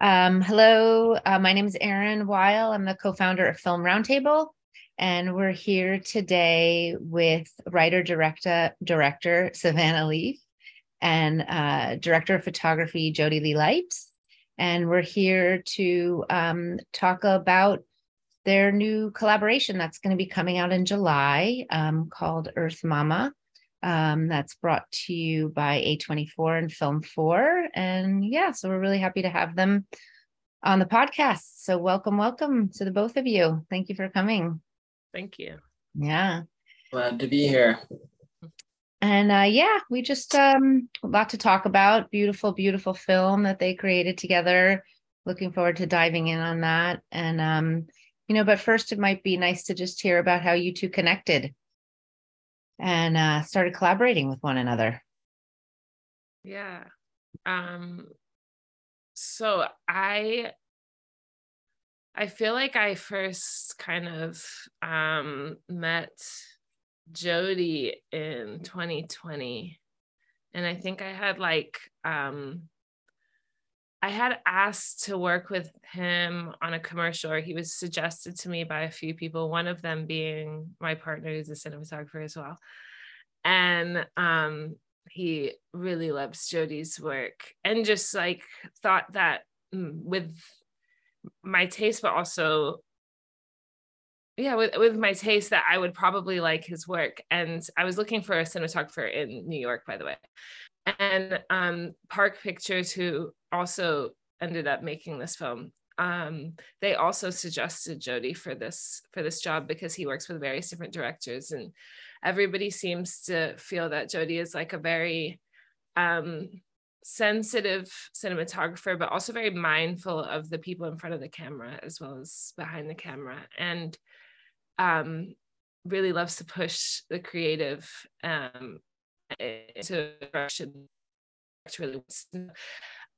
Um, hello, uh, my name is Erin Wile. I'm the co founder of Film Roundtable, and we're here today with writer director director Savanah Leaf and uh, director of photography Jody Lee Lipes. And we're here to um, talk about their new collaboration that's going to be coming out in July um, called Earth Mama. Um, that's brought to you by A24 and Film 4. And yeah, so we're really happy to have them on the podcast. So welcome, welcome to the both of you. Thank you for coming. Thank you. Yeah. Glad to be here. And uh, yeah, we just um, a lot to talk about. Beautiful, beautiful film that they created together. Looking forward to diving in on that. And um, you know, but first, it might be nice to just hear about how you two connected and uh, started collaborating with one another. Yeah. Um, so I I feel like I first kind of um, met Jody in 2020. And I think I had like um, I had asked to work with him on a commercial, or he was suggested to me by a few people, one of them being my partner, who's a cinematographer as well. And um, he really loves Jody's work and just like thought that mm, with my taste, but also yeah with, with my taste that i would probably like his work and i was looking for a cinematographer in new york by the way and um, Park Pictures, who also ended up making this film, um, they also suggested Jody for this for this job because he works with various different directors, and everybody seems to feel that Jody is like a very um, sensitive cinematographer, but also very mindful of the people in front of the camera as well as behind the camera, and um, really loves to push the creative um, into direction. Really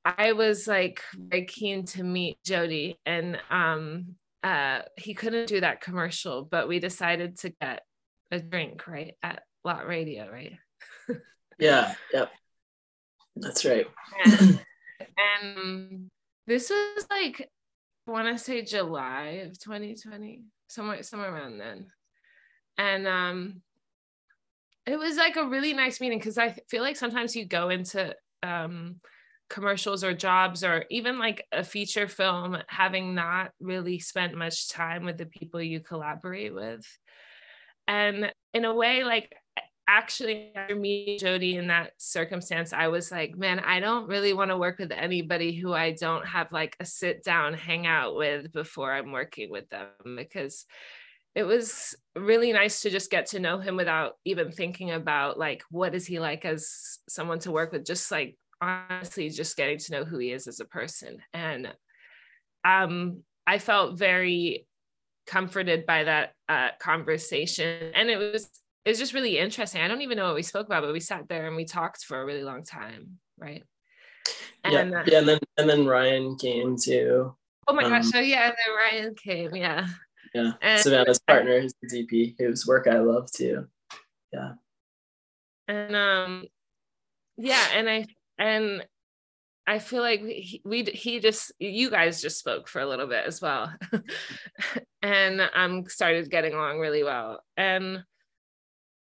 I was like very keen to meet Jody and um uh he couldn't do that commercial, but we decided to get a drink right at Lot Radio, right? yeah, yep. That's right. and, and this was like I want to say July of 2020, somewhere somewhere around then. And um it was like a really nice meeting because I feel like sometimes you go into um, commercials or jobs or even like a feature film having not really spent much time with the people you collaborate with. And in a way, like actually after meeting Jody in that circumstance, I was like, man, I don't really want to work with anybody who I don't have like a sit down hangout with before I'm working with them because it was really nice to just get to know him without even thinking about like what is he like as someone to work with just like honestly just getting to know who he is as a person and um i felt very comforted by that uh, conversation and it was it was just really interesting i don't even know what we spoke about but we sat there and we talked for a really long time right and yeah, uh, yeah and then and then ryan came too oh my um, gosh oh yeah and then ryan came yeah yeah. And Savanah's partner is the DP, whose work I love too. Yeah. And um, yeah, and I and I feel like we, we he just you guys just spoke for a little bit as well, and um started getting along really well, and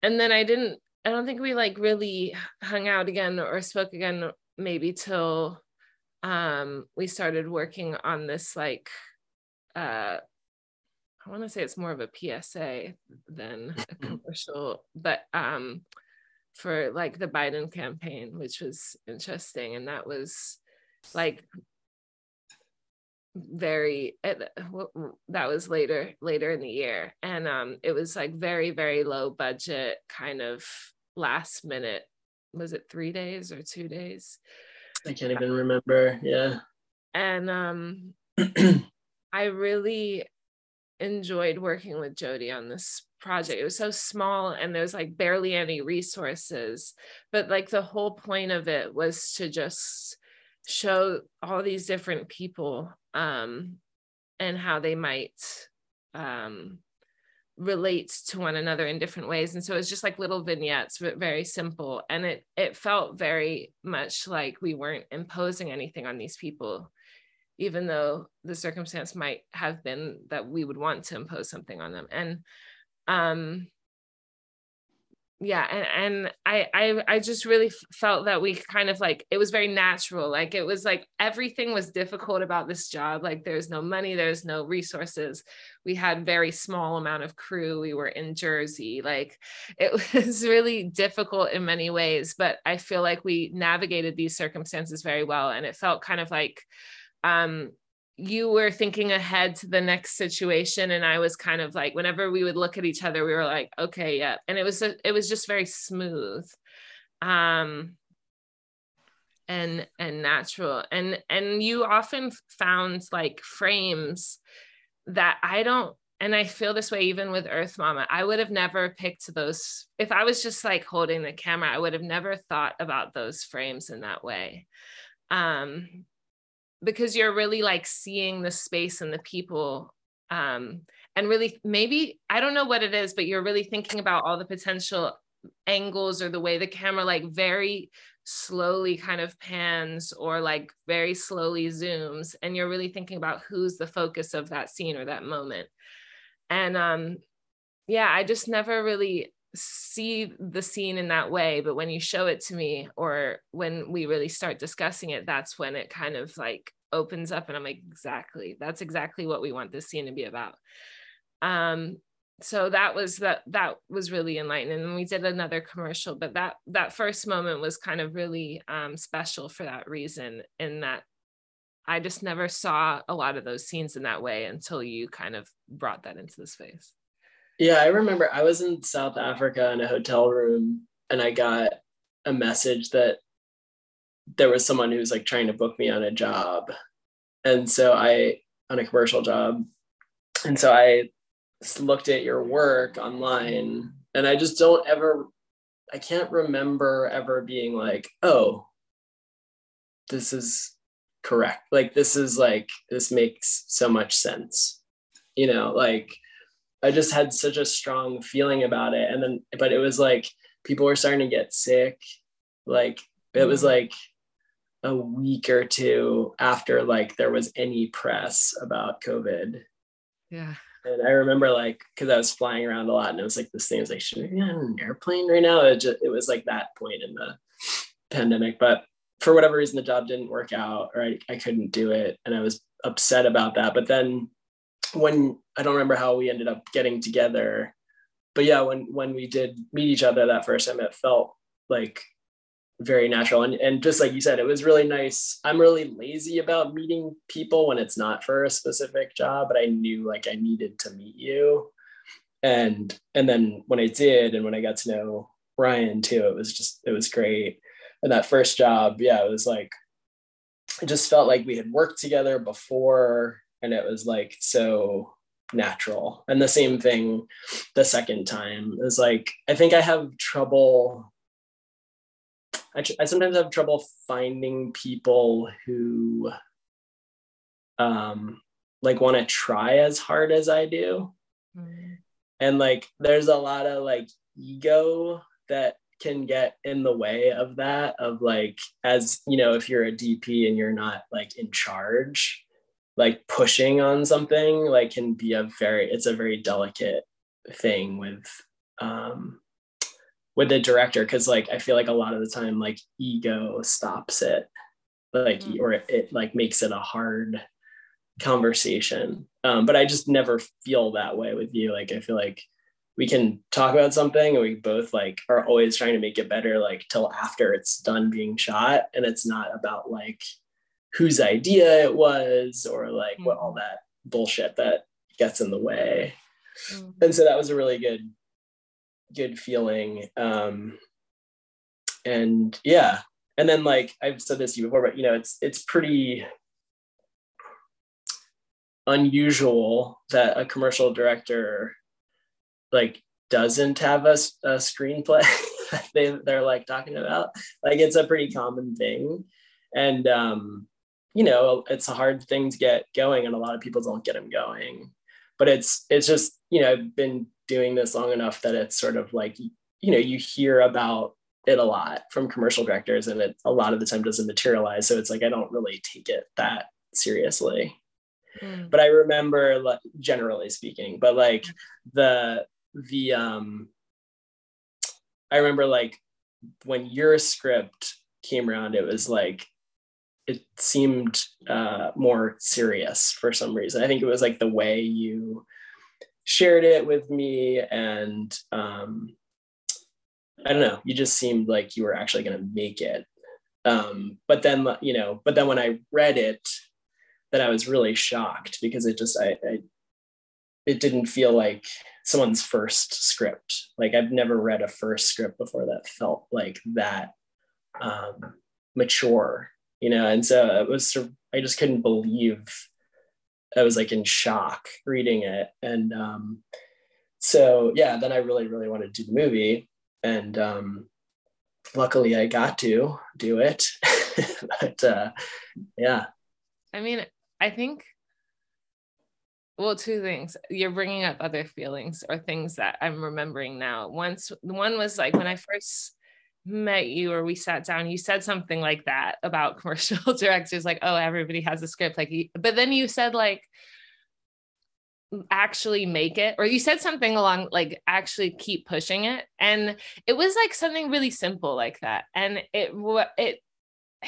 and then I didn't I don't think we like really hung out again or spoke again maybe till um we started working on this like uh I want to say it's more of a PSA than a commercial, but um, for like the Biden campaign, which was interesting, and that was like very that was later later in the year and um it was like very very low budget kind of last minute was it 3 days or 2 days? I can't even remember yeah. And um I really enjoyed working with Jody on this project. It was so small and there's like barely any resources, but like the whole point of it was to just show all these different people um, and how they might um, relates to one another in different ways. And so it's just like little vignettes but very simple. And it it felt very much like we weren't imposing anything on these people even though the circumstance might have been that we would want to impose something on them. And um yeah and, and I, I i just really felt that we kind of like it was very natural. Like it was like everything was difficult about this job. Like there's no money there's no resources. We had very small amount of crew. We were in jersey. Like it was really difficult in many ways but i feel like we navigated these circumstances very well. And it felt kind of like um you were thinking ahead to the next situation and i was kind of like whenever we would look at each other we were like okay yeah. And it was a, it was just very smooth. Um and and natural. And and you often found like frames that i don't and i feel this way even with earth mama. I would have never picked those if i was just like holding the camera i would have never thought about those frames in that way. Um because you're really like seeing the space and the people um and really maybe i don't know what it is but you're really thinking about all the potential angles or the way the camera like very slowly kind of pans or like very slowly zooms and you're really thinking about who's the focus of that scene or that moment. And um yeah i just never really see the scene in that way but when you show it to me or when we really start discussing it that's when it kind of like opens up and i'm like exactly. That's exactly what we want this scene to be about. Um so that was that that was really enlightening. And we did another commercial but that that first moment was kind of really um special for that reason in that i just never saw a lot of those scenes in that way until you kind of brought that into the space yeah, I remember I was in South Africa in a hotel room and I got a message that there was someone who was like trying to book me on a job. And so I, on a commercial job. And so I looked at your work online and I just don't ever, I can't remember ever being like, oh, this is correct. Like, this is like, this makes so much sense. You know, like, I just had such a strong feeling about it. And then, but it was like people were starting to get sick. Like it was mm. like a week or two after like there was any press about COVID. Yeah. And I remember like because I was flying around a lot and it was like this thing was like, should we be on an airplane right now? It just it was like that point in the pandemic. But for whatever reason the job didn't work out or I, I couldn't do it. And I was upset about that. But then when I don't remember how we ended up getting together, but yeah, when when we did meet each other that first time, it felt like very natural and and just like you said, it was really nice. I'm really lazy about meeting people when it's not for a specific job, but I knew like I needed to meet you, and and then when I did, and when I got to know Ryan too, it was just it was great. And that first job, yeah, it was like it just felt like we had worked together before and it was like so natural. And the same thing the second time is like i think i have trouble I, I sometimes have trouble finding people who um like want to try as hard as i do. Mm. and like there's a lot of like ego that can get in the way of that of like as you know if you're a dp and you're not like in charge like pushing on something like can be a very it's a very delicate thing with um with the director because like i feel like a lot of the time like ego stops it like mm-hmm. or it, it, like makes it a hard conversation um but i just never feel that way with you like i feel like we can talk about something and we both like are always trying to make it better like till after it's done being shot and it's not about like whose idea it was or like mm-hmm. what all that bullshit that gets in the way. Mm-hmm. And so that was a really good good feeling. Um and yeah. And then like I've said this to you before, but you know, it's it's pretty unusual that a commercial director like doesn't have a, a screenplay they, they're like talking about like it's a pretty common thing and um you know it's a hard thing to get going and a lot of people don't get them going. But it's it's just you know i've been doing this long enough that it's sort of like you know you hear about it a lot from commercial directors and it a lot of the time doesn't materialize. So it's like i don't really take it that seriously. Mm. but i remember like, generally speaking but like the the um i remember like when your script came around it was like it seemed uh more serious for some reason i think it was like the way you shared it with me and um I don't know, you just seemed like you were actually going to make it. Um, but then, you know, but then when I read it, then I was really shocked because it just, I, I it didn't feel like someone's first script. Like I've never read a first script before that felt like that um, mature, you know? And so it was, I just couldn't believe I was like in shock reading it. And um, so, yeah, then I really, really wanted to do the movie and um, luckily I got to do it. but uh, yeah. I mean, I think, well, two things. You're bringing up other feelings or things that I'm remembering now. Once, one was like when I first met you or we sat down, you said something like that about commercial directors, like, oh, everybody has a script. Like, but then you said, like, actually make it or you said something along like actually keep pushing it and it was like something really simple like that and it it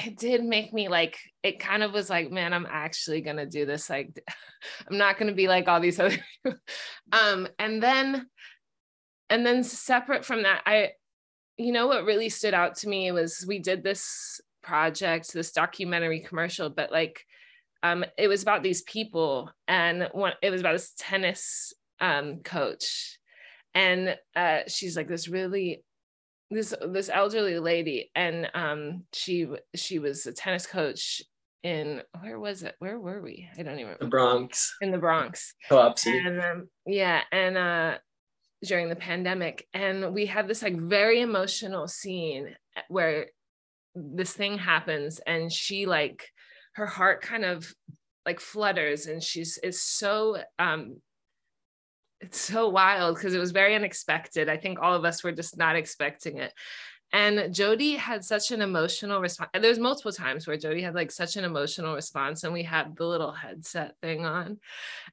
it did make me like it kind of was like man i'm actually gonna do this like i'm not gonna be like all these other um and then and then separate from that i you know what really stood out to me was we did this project this documentary commercial but like um, it was about these people and one, it was about this tennis um, coach. And uh, she's like this really this this elderly lady and um, she she was a tennis coach in where was it? Where were we? I don't even remember the bronx. In the bronx. Co-op and um, yeah and uh during the pandemic and we had this like very emotional scene where this thing happens and she like her heart kind of like flutters and she's is so um it's so wild because it was very unexpected. I think all of us were just not expecting it. And Jody had such an emotional response. There's multiple times where Jody had like such an emotional response, and we had the little headset thing on.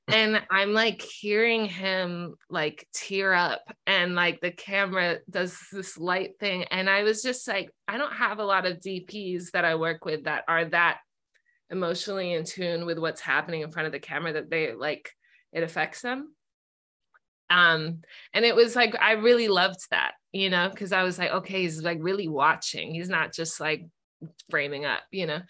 And I'm like hearing him like tear up, and like the camera does this light thing. And I was just like, I don't have a lot of DPs that I work with that are that emotionally in tune with what's happening in front of the camera that they like it affects them um and it was like i really loved that you know because i was like okay he's like really watching. He's not just like framing up you know.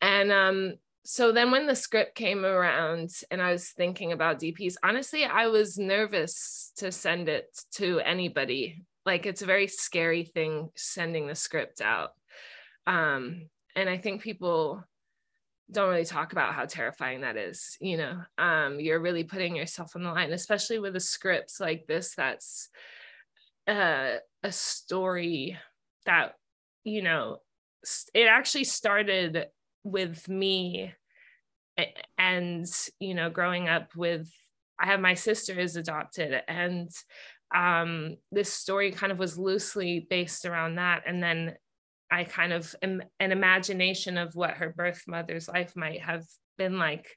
And um so then when the script came around and i was thinking about dps honestly i was nervous to send it to anybody. Like it's a very scary thing sending the script out. Um and i think people don't really talk about how terrifying that is you know? Um, you're really putting yourself on the line especially with a script like this that's uh, a story that you know it actually started with me and you know growing up with i have my sister is adopted and um, this story kind of was loosely based around that and then I kind of am an imagination of what her birth mother's life might have been like.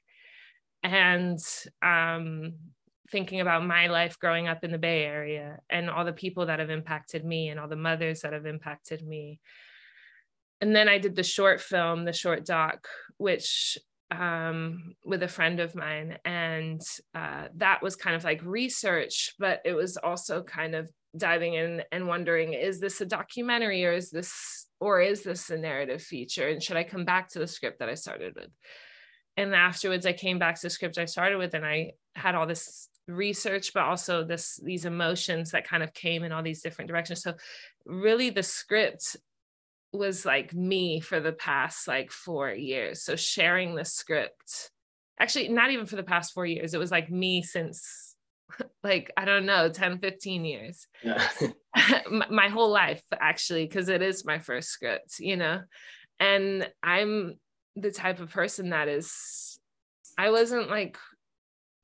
And um, thinking about my life growing up in the Bay Area and all the people that have impacted me and all the mothers that have impacted me. And then I did the short film, the short doc, which um, with a friend of mine. And uh, that was kind of like research, but it was also kind of diving in and wondering is this a documentary or is this or is this a narrative feature and should i come back to the script that i started with? And afterwards i came back to the script i started with and i had all this research but also this these emotions that kind of came in all these different directions. So really the script was like me for the past like four years. So sharing the script actually not even for the past four years it was like me since like i don't know 10 15 years yeah. my whole life actually because it is my first script you know and i'm the type of person that is i wasn't like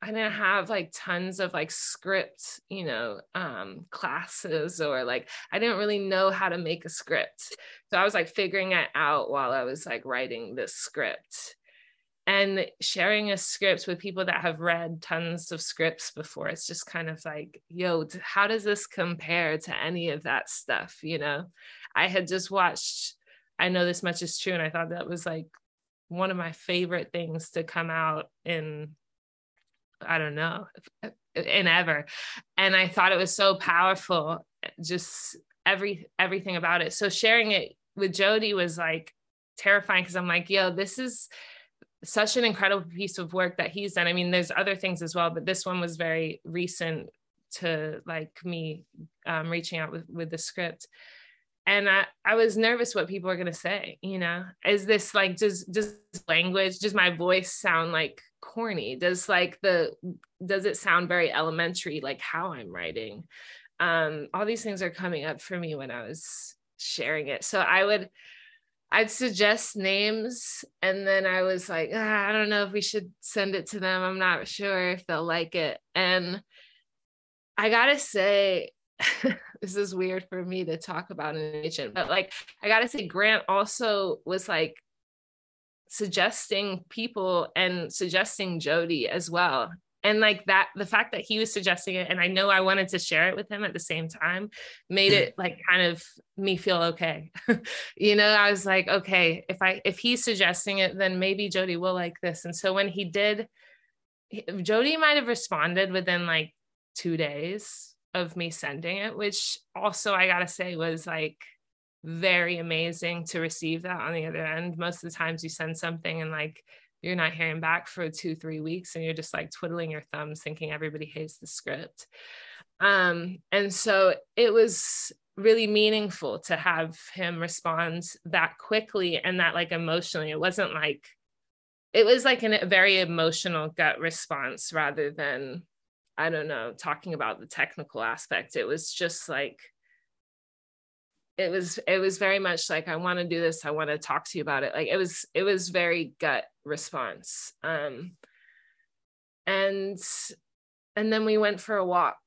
I didn't have like tons of like script, you know, um, classes or like I didn't really know how to make a script. So I was like figuring it out while I was like writing this script and sharing a script with people that have read tons of scripts before. It's just kind of like, yo, how does this compare to any of that stuff? You know, I had just watched, I know this much is true. And I thought that was like one of my favorite things to come out in I don't know, in ever. And I thought it was so powerful, just every everything about it. So sharing it with Jody was like terrifying because I'm like, yo, this is such an incredible piece of work that he's done. I mean, there's other things as well, but this one was very recent to like me um, reaching out with with the script. And I, I was nervous what people are going to say you know? Is this like does does language does my voice sound like corny? Does like the does it sound very elementary like how i'm writing? Um all these things are coming up for me when i was sharing it. So i would i'd suggest names and then i was like ah, i don't know if we should send it to them i'm not sure if they'll like it and i gotta say this is weird for me to talk about an agent but like i gotta say grant also was like suggesting people and suggesting Jody as well. And like that, the fact that he was suggesting it, and I know I wanted to share it with him at the same time, made mm-hmm. it like kind of me feel okay. you know, I was like, okay, if I if he's suggesting it, then maybe Jody will like this. And so when he did, Jody might have responded within like two days of me sending it, which also I gotta say was like very amazing to receive that on the other end. Most of the times you send something and like you're not hearing back for two, three weeks and you're just like twiddling your thumbs thinking everybody hates the script. Um, and so it was really meaningful to have him respond that quickly and that like emotionally. It wasn't like it was like an, a very emotional gut response rather than I don't know, talking about the technical aspect. It was just like it was it was very much like i want to do this i want to talk to you about it. Like it was it was very gut response um and and then we went for a walk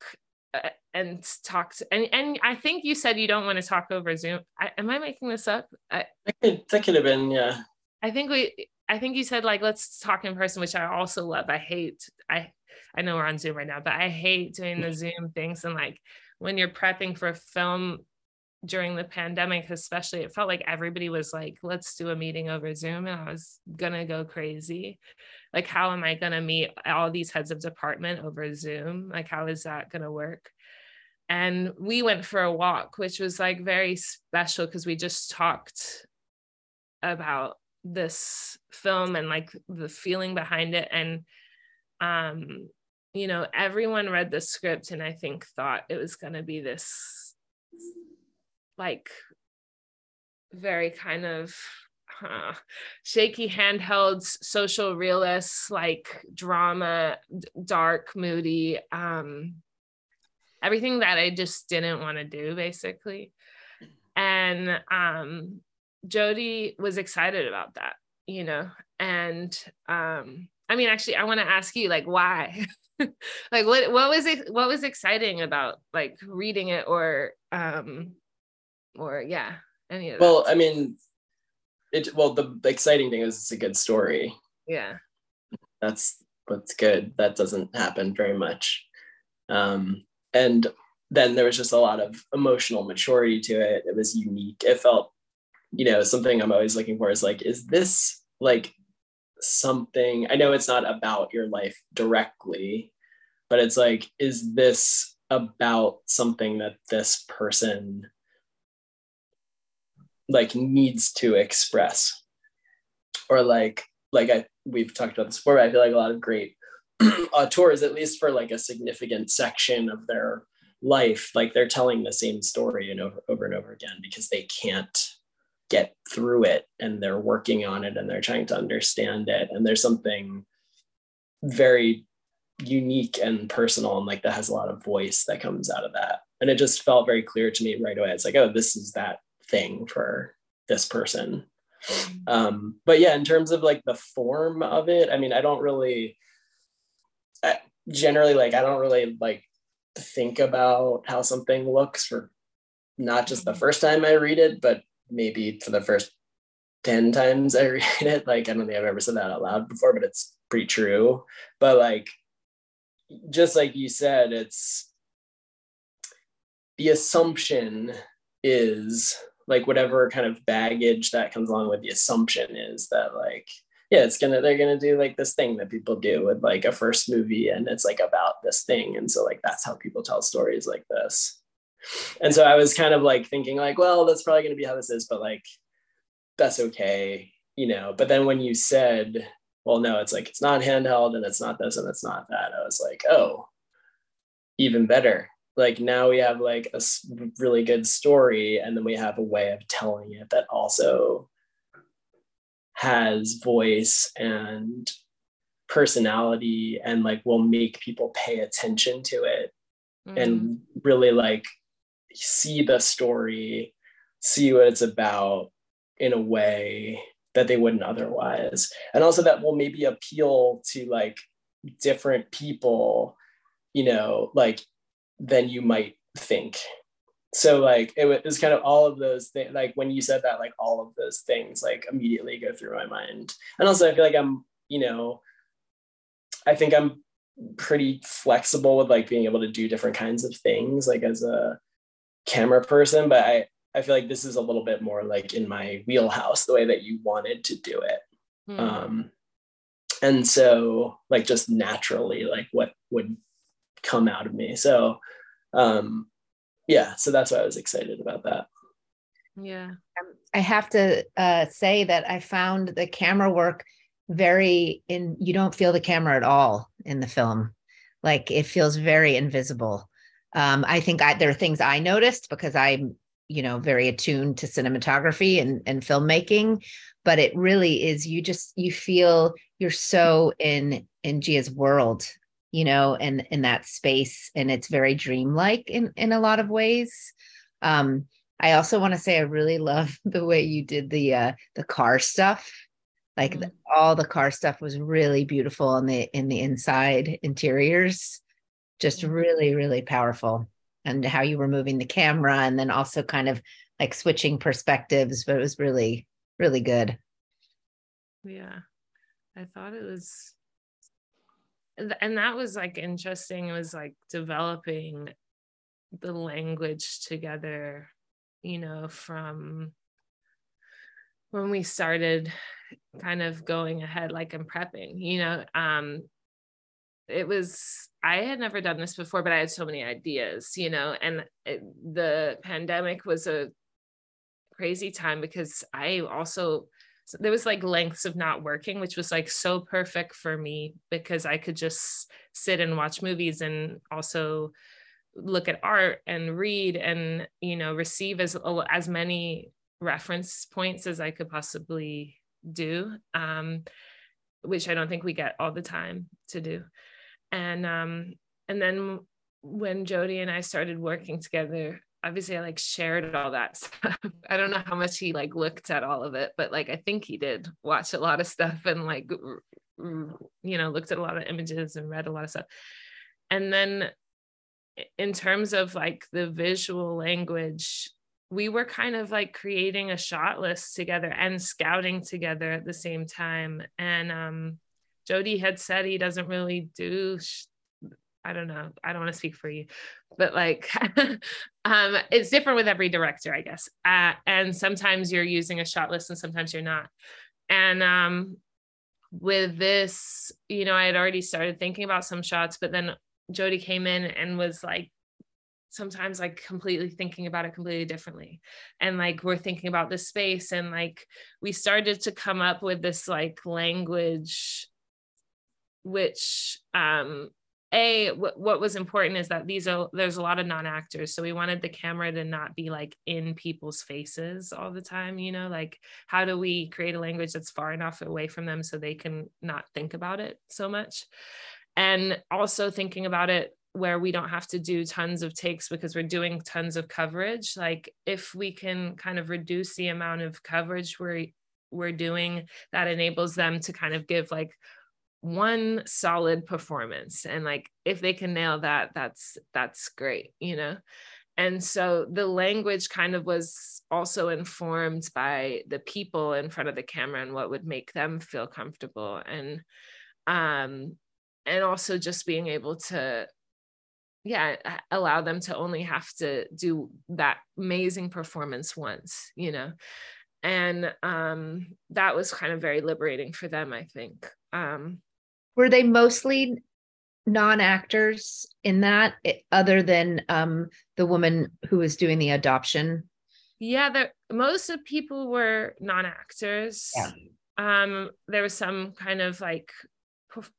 uh, and talked and and i think you said you don't want to talk over zoom. I, am i making this up? I, could, that could have been yeah. I think we i think you said like let's talk in person which i also love. I hate i i know we're on zoom right now but i hate doing the zoom things and like when you're prepping for a film during the pandemic especially it felt like everybody was like let's do a meeting over zoom and i was gonna go crazy. Like how am i gonna meet all these heads of department over zoom? Like how is that gonna work? And we went for a walk which was like very special because we just talked about this film and like the feeling behind it. And um you know everyone read the script and i think thought it was going to be this like very kind of uh, shaky handheld social realists like drama dark moody um everything that i just didn't want to do basically. And um jody was excited about that you know? And um i mean actually i want to ask you like why? Like what what was it what was exciting about like reading it or um or yeah, any of well. I mean, it well the, the exciting thing is it's a good story. Yeah. That's what's good. That doesn't happen very much. Um, and then there was just a lot of emotional maturity to it. It was unique. It felt, you know, something I'm always looking for is like, is this like something? I know it's not about your life directly, but it's like, is this about something that this person like needs to express. Or like like i we've talked about this before i feel like a lot of great auteurs at least for like a significant section of their life like they're telling the same story and over, over and over again because they can't get through it and they're working on it and they're trying to understand it. And there's something very unique and personal and like that has a lot of voice that comes out of that. And it just felt very clear to me right away. It's like oh this is that thing for this person. Um but yeah in terms of like the form of it i mean i don't really I, generally like i don't really like think about how something looks for not just the first time i read it but maybe for the first 10 times i read it. Like i don't think i've ever said that out loud before but it's pretty true. But like just like you said it's the assumption is like whatever kind of baggage that comes along with the assumption is that like yeah it's gonna they're gonna do like this thing that people do with like a first movie and it's like about this thing. And so like that's how people tell stories like this. And so i was kind of like thinking like well that's probably gonna be how this is but like that's okay you know? But then when you said well no it's like it's not handheld and it's not this and it's not that i was like oh even better like now we have like a really good story and then we have a way of telling it that also has voice and personality and like will make people pay attention to it mm. and really like see the story see what it's about in a way that they wouldn't otherwise and also that will maybe appeal to like different people you know like than you might think. So like it was kind of all of those things like when you said that like all of those things like immediately go through my mind. And also i feel like i'm you know i think i'm pretty flexible with like being able to do different kinds of things like as a camera person but i i feel like this is a little bit more like in my wheelhouse the way that you wanted to do it. Mm. um and so like just naturally like what would come out of me. So um yeah, so that's why I was excited about that. Yeah. Um, I have to uh, say that I found the camera work very in you don't feel the camera at all in the film. Like it feels very invisible. Um, I think I, there are things I noticed because I'm, you know, very attuned to cinematography and, and filmmaking, but it really is you just you feel you're so in in Gia's world you know, and in that space. And it's very dreamlike in in a lot of ways. Um, I also want to say I really love the way you did the uh the car stuff. Like mm-hmm. the, all the car stuff was really beautiful in the in the inside interiors. Just mm-hmm. really, really powerful. And how you were moving the camera and then also kind of like switching perspectives, but it was really, really good. Yeah. I thought it was and that was like interesting it was like developing the language together you know from when we started kind of going ahead like and prepping you know um it was i had never done this before but i had so many ideas you know and it, the pandemic was a crazy time because i also so there was like lengths of not working which was like so perfect for me because i could just sit and watch movies and also look at art and read and you know receive as as many reference points as i could possibly do um, which i don't think we get all the time to do. And um, and then when jody and i started working together obviously I like shared all that stuff. I don't know how much he like looked at all of it, but like I think he did watch a lot of stuff and like you know looked at a lot of images and read a lot of stuff. And then in terms of like the visual language, we were kind of like creating a shot list together and scouting together at the same time. And um Jody had said he doesn't really do sh- I don't know. I don't want to speak for you, but like, um, it's different with every director, I guess. Uh, and sometimes you're using a shot list and sometimes you're not. And um, with this, you know, I had already started thinking about some shots, but then Jody came in and was like, sometimes like completely thinking about it completely differently and like we're thinking about the space and like we started to come up with this like language which um a w- what was important is that these are there's a lot of non-actors so we wanted the camera to not be like in people's faces all the time you know? Like how do we create a language that's far enough away from them so they can not think about it so much? And also thinking about it where we don't have to do tons of takes because we're doing tons of coverage like if we can kind of reduce the amount of coverage we're we're doing that enables them to kind of give like one solid performance and like if they can nail that that's that's great you know? And so the language kind of was also informed by the people in front of the camera and what would make them feel comfortable. And um and also just being able to yeah allow them to only have to do that amazing performance once you know? And um that was kind of very liberating for them i think. Um were they mostly non-actors in that eh, other than um the woman who was doing the adoption? Yeah the most of people were non-actors. Yeah. um there was some kind of like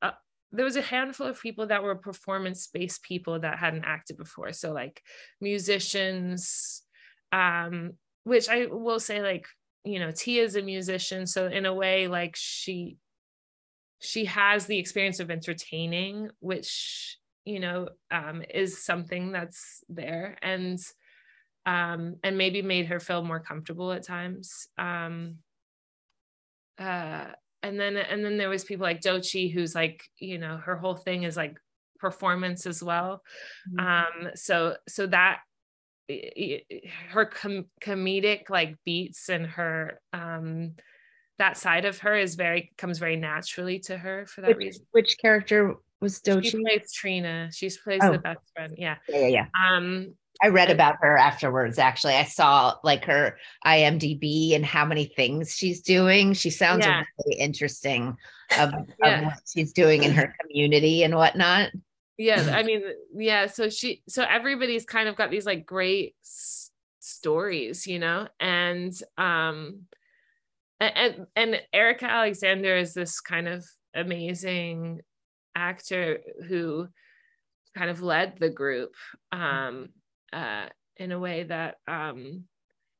uh, there was a handful of people that were performance based people that hadn't acted before. So like musicians um which i will say like you know tia is a musician. So in a way like she she has the experience of entertaining which you know um is something that's there and um and maybe made her feel more comfortable at times um uh and then and then there was people like Doechii who's like you know her whole thing is like performance as well mm-hmm. um so so that her com- comedic like beats and her um that side of her is very comes very naturally to her for that which, reason which character was Doechii? She plays Trina. She plays oh. the best friend. Yeah. Yeah, yeah, yeah. Um I read about her afterwards. Actually, I saw like her IMDb and how many things she's doing. She sounds yeah. really interesting of, yeah. of what she's doing in her community and whatnot. Yeah, I mean, yeah. So she, so everybody's kind of got these like great s- stories, you know, and um, and and Erika Alexander is this kind of amazing actor who kind of led the group um uh, in a way that um,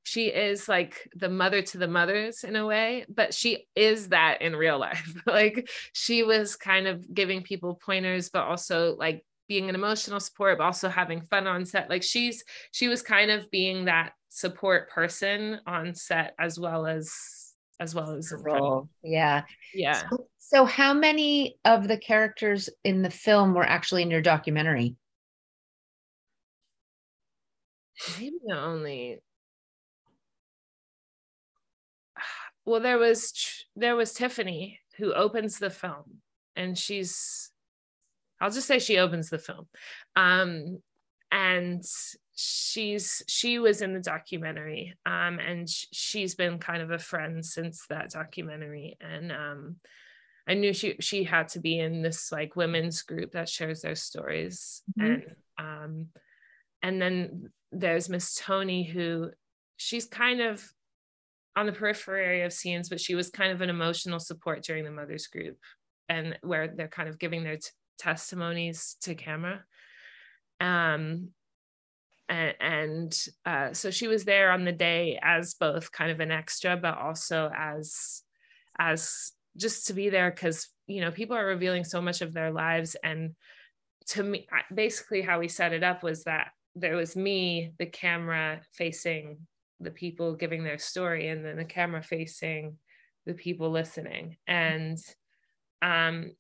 she is like the mother to the mothers in a way, but she is that in real life. like she was kind of giving people pointers, but also like being an emotional support, but also having fun on set. Like she's she was kind of being that support person on set as well as as well as a role. Yeah. Yeah. So, so how many of the characters in the film were actually in your documentary? maybe only well there was there was tiffany who opens the film and she's i'll just say she opens the film um and she's she was in the documentary um and she's been kind of a friend since that documentary and um i knew she she had to be in this like women's group that shares their stories mm-hmm. and um and then there's Miss Tony, who she's kind of on the periphery of scenes, but she was kind of an emotional support during the mothers group and where they're kind of giving their t- testimonies to camera. Um, and, and uh, so she was there on the day as both kind of an extra, but also as as just to be there because you know people are revealing so much of their lives and to me basically how we set it up was that there was me, the camera facing the people giving their story, and then the camera facing the people listening. And um,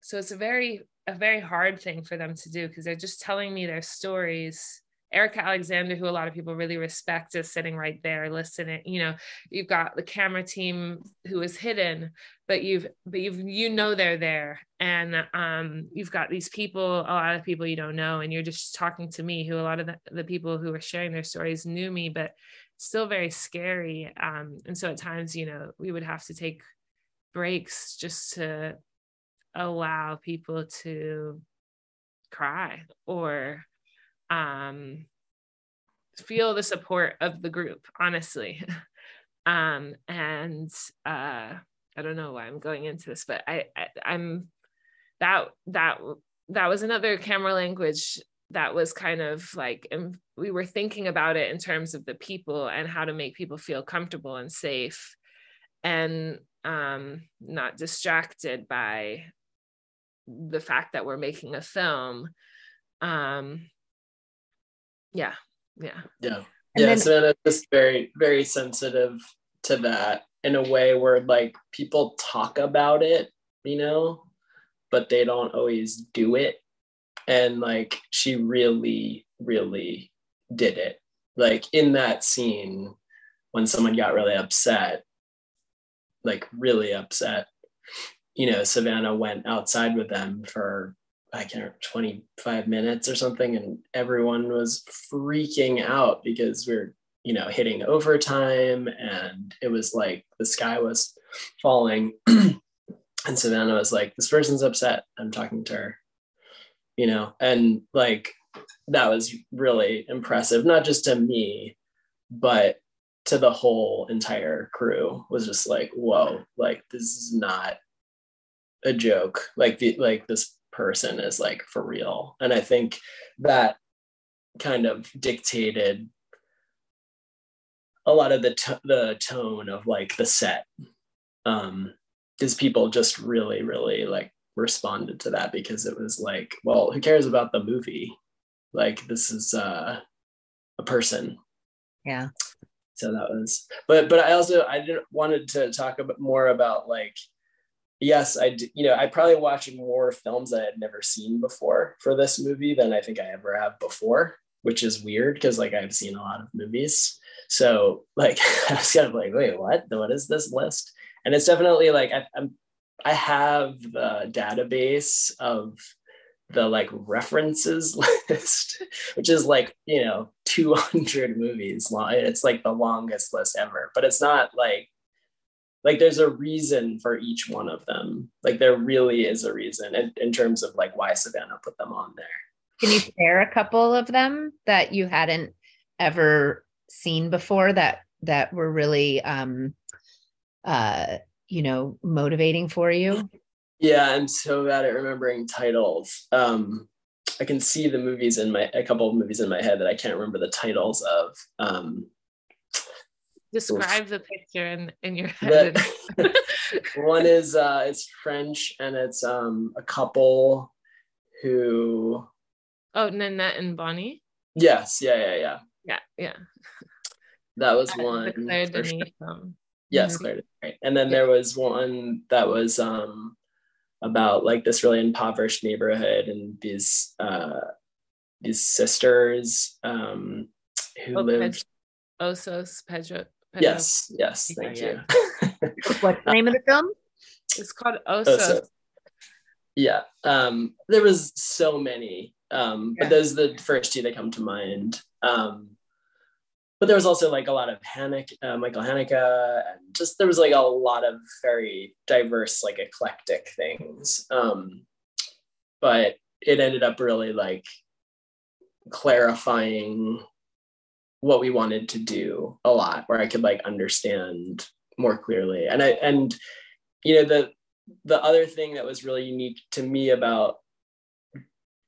so it's a very a very hard thing for them to do because they're just telling me their stories Erika Alexander, who a lot of people really respect, is sitting right there listening. You know, you've got the camera team who is hidden, but you've but you've you know they're there, and um, you've got these people, a lot of people you don't know, and you're just talking to me, who a lot of the, the people who are sharing their stories knew me, but still very scary. Um, and so at times, you know, we would have to take breaks just to allow people to cry or um, feel the support of the group, honestly. um, and uh, I don't know why I'm going into this, but I, I I'm that that that was another camera language that was kind of like and we were thinking about it in terms of the people and how to make people feel comfortable and safe and um, not distracted by the fact that we're making a film um, yeah yeah yeah and yeah then- it's just very very sensitive to that in a way where like people talk about it you know but they don't always do it. And like she really, really did it. Like in that scene, when someone got really upset, like really upset, you know, Savanah went outside with them for I can't remember, 25 minutes or something, and everyone was freaking out because we are you know, hitting overtime and it was like the sky was falling. and Savanah was like, This person's upset. I'm talking to her, you know, and like that was really impressive, not just to me, but to the whole entire crew was just like, whoa, like this is not a joke. Like the like this person is like for real. And I think that kind of dictated a lot of the t- the tone of like the set um because people just really really like responded to that because it was like well who cares about the movie? Like this is uh a person. Yeah. So that was but but i also i didn't wanted to talk a bit more about like yes i you know i probably watched more films that i had never seen before for this movie than i think i ever have before which is weird because like i've seen a lot of movies so like I was kind of like, wait, what? What is this list? And it's definitely like I, I'm I have the database of the like references list, which is like, you know, 200 movies long. It's like the longest list ever, but it's not like, like there's a reason for each one of them. Like there really is a reason in, in terms of like why Savanah put them on there. Can you share a couple of them that you hadn't ever seen before that that were really um uh you know motivating for you yeah i'm so bad at remembering titles um i can see the movies in my a couple of movies in my head that i can't remember the titles of um describe the picture in, in your head the, one is uh it's french and it's um a couple who oh Nénette and Boni yes yeah yeah yeah yeah yeah that was one. Claire Denis sure. um, yes, mm-hmm. Claire right. And then yeah. there was one that was um, about like this really impoverished neighborhood and these uh, these sisters um, who oh, lived. Ossos Pedro. Yes, yes, thank yeah, you. What's the name of the film? It's called Ossos. Ossos. Yeah, um, there was so many, um, yeah. but those are the first two that come to mind. Um, but there was also like a lot of Haneke, uh, Michael Haneke, and just there was like a lot of very diverse, like eclectic things. Um, but it ended up really like clarifying what we wanted to do a lot, where I could like understand more clearly. And I and you know the the other thing that was really unique to me about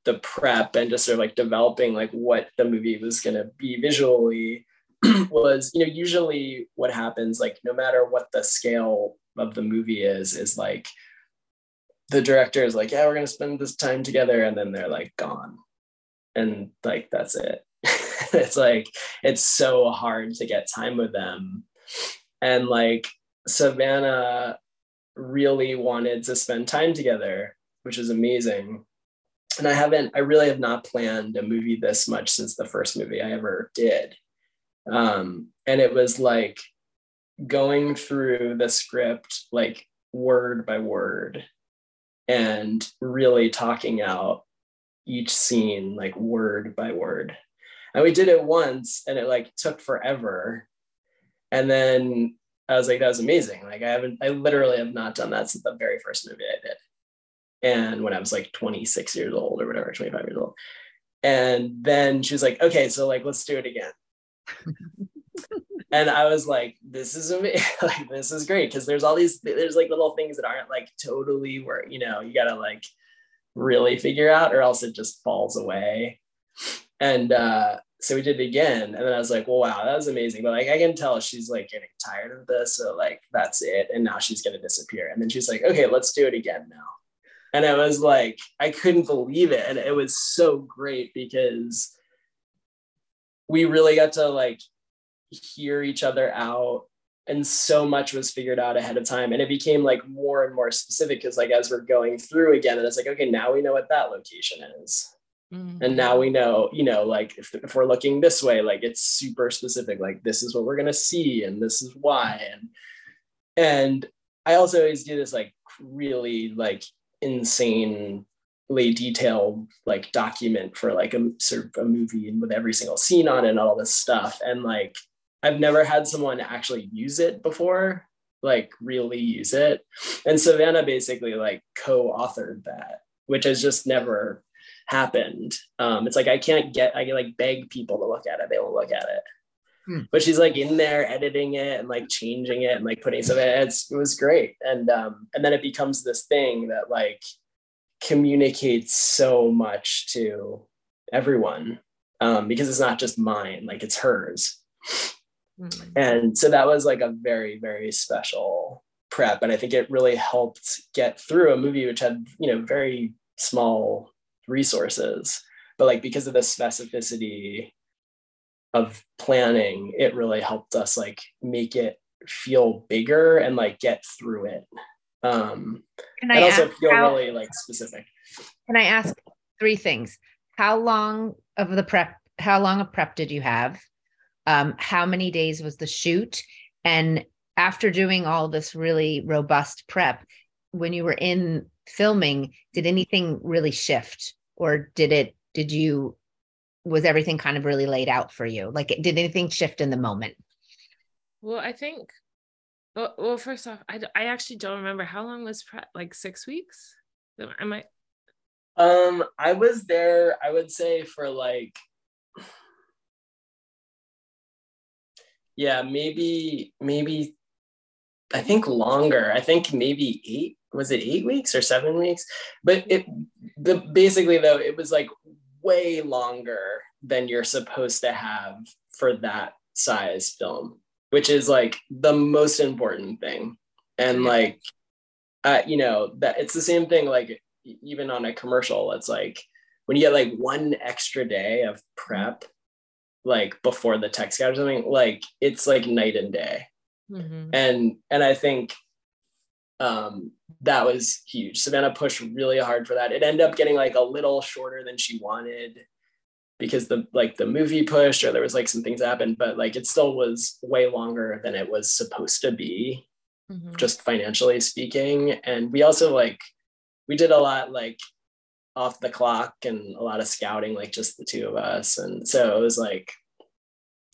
the prep and just sort of like developing like what the movie was going to be visually was you know usually what happens like no matter what the scale of the movie is is like the director is like yeah we're going to spend this time together and then they're like gone and like that's it it's like it's so hard to get time with them. And like savanah really wanted to spend time together which is amazing. And i haven't i really have not planned a movie this much since the first movie i ever did. Um, and it was like going through the script like word by word and really talking out each scene like word by word and we did it once and it like took forever and then i was like that was amazing like i haven't i literally have not done that since the very first movie i did and when i was like 26 years old or whatever 25 years old and then she was like okay so like let's do it again and I was like, this is amazing. like, this is great. Cause there's all these, there's like little things that aren't like totally where, you know, you gotta like really figure out or else it just falls away. And uh, so we did it again. And then I was like, well, wow, that was amazing. But like, I can tell she's like getting tired of this. So like, that's it. And now she's going to disappear. And then she's like, okay, let's do it again now. And I was like, I couldn't believe it. And it was so great because we really got to like hear each other out and so much was figured out ahead of time and it became like more and more specific because like as we're going through again and it's like okay now we know what that location is mm-hmm. and now we know you know like if, if we're looking this way like it's super specific like this is what we're going to see and this is why and and i also always do this like really like insanely detailed like document for like a sort of a movie and with every single scene on it and all this stuff and like I've never had someone actually use it before, like really use it. And Savanah basically like co-authored that, which has just never happened. Um, it's like I can't get I can like beg people to look at it, they won't look at it. Hmm. But she's like in there editing it and like changing it and like putting some it's it was great. And um, and then it becomes this thing that like communicates so much to everyone um, because it's not just mine, like it's hers. Mm-hmm. And so that was like a very, very special prep. And I think it really helped get through a movie which had, you know, very small resources. But like because of the specificity of planning, it really helped us like make it feel bigger and like get through it. Um can I and also feel how, really like specific. Can I ask three things? How long of the prep, how long of prep did you have? um, how many days was the shoot and after doing all this really robust prep when you were in filming did anything really shift? Or did it did you was everything kind of really laid out for you? Like did anything shift in the moment? Well i think well, well first off I, I actually don't remember. How long was prep like six weeks? Am i? Um i was there i would say for like yeah, maybe maybe I think longer. I think maybe eight. Was it eight weeks or seven weeks? But it the basically though it was like way longer than you're supposed to have for that size film, which is like the most important thing. And like, uh, you know that it's the same thing. Like even on a commercial, it's like when you get like one extra day of prep like before the tech scout or something, like it's like night and day. Mm-hmm. And and I think um that was huge. Savanah pushed really hard for that. It ended up getting like a little shorter than she wanted because the like the movie pushed or there was like some things happened, but like it still was way longer than it was supposed to be, mm-hmm. just financially speaking. And we also like we did a lot like off the clock and a lot of scouting, like just the two of us. And so it was like,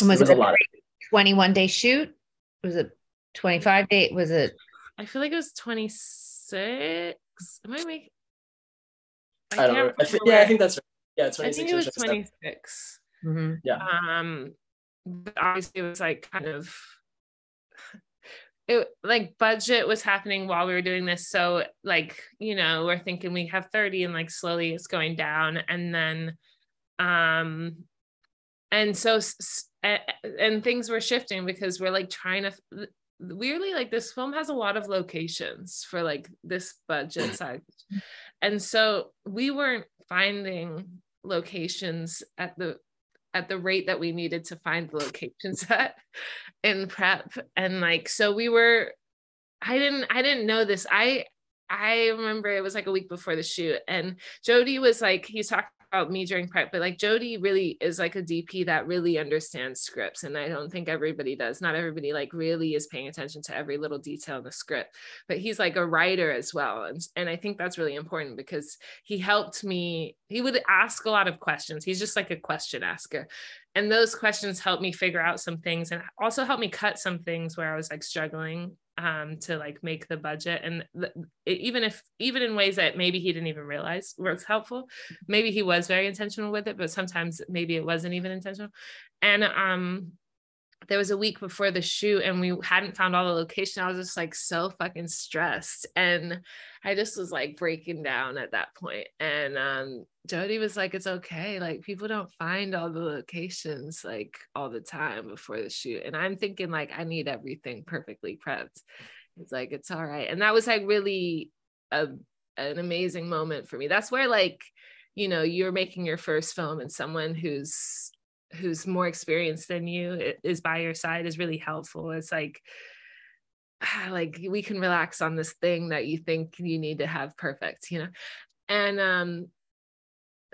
was it, was it a lot. 21 day shoot? Was it 25 day? Was it? I feel like it was 26. Am I making? I, I don't know. I th- yeah, I think that's right. Yeah, 26. I think it was 26. Mm-hmm. Yeah. Um, obviously it was like kind of it like budget was happening while we were doing this so like you know we're thinking we have 30 and like slowly it's going down and then um and so and things were shifting because we're like trying to weirdly like this film has a lot of locations for like this budget size. And so we weren't finding locations at the at the rate that we needed to find the locations at in prep. And like so we were i didn't i didn't know this. I i remember it was like a week before the shoot and jody was like he's talking about me during prep, but like Jody really is like a DP that really understands scripts. And I don't think everybody does. Not everybody like really is paying attention to every little detail in the script, but he's like a writer as well. And, and I think that's really important because he helped me. He would ask a lot of questions. He's just like a question asker. And those questions helped me figure out some things and also helped me cut some things where I was like struggling um, to like make the budget. And th- even if even in ways that maybe he didn't even realize was helpful maybe he was very intentional with it but sometimes maybe it wasn't even intentional. And um there was a week before the shoot and we hadn't found all the location. I was just like so fucking stressed. And I just was like breaking down at that point. And um Jody was like, it's okay. Like people don't find all the locations like all the time before the shoot. And I'm thinking like I need everything perfectly prepped. It's like it's all right. And that was like really a an amazing moment for me. That's where like, you know, you're making your first film and someone who's who's more experienced than you is by your side is really helpful. It's like like we can relax on this thing that you think you need to have perfect you know? And um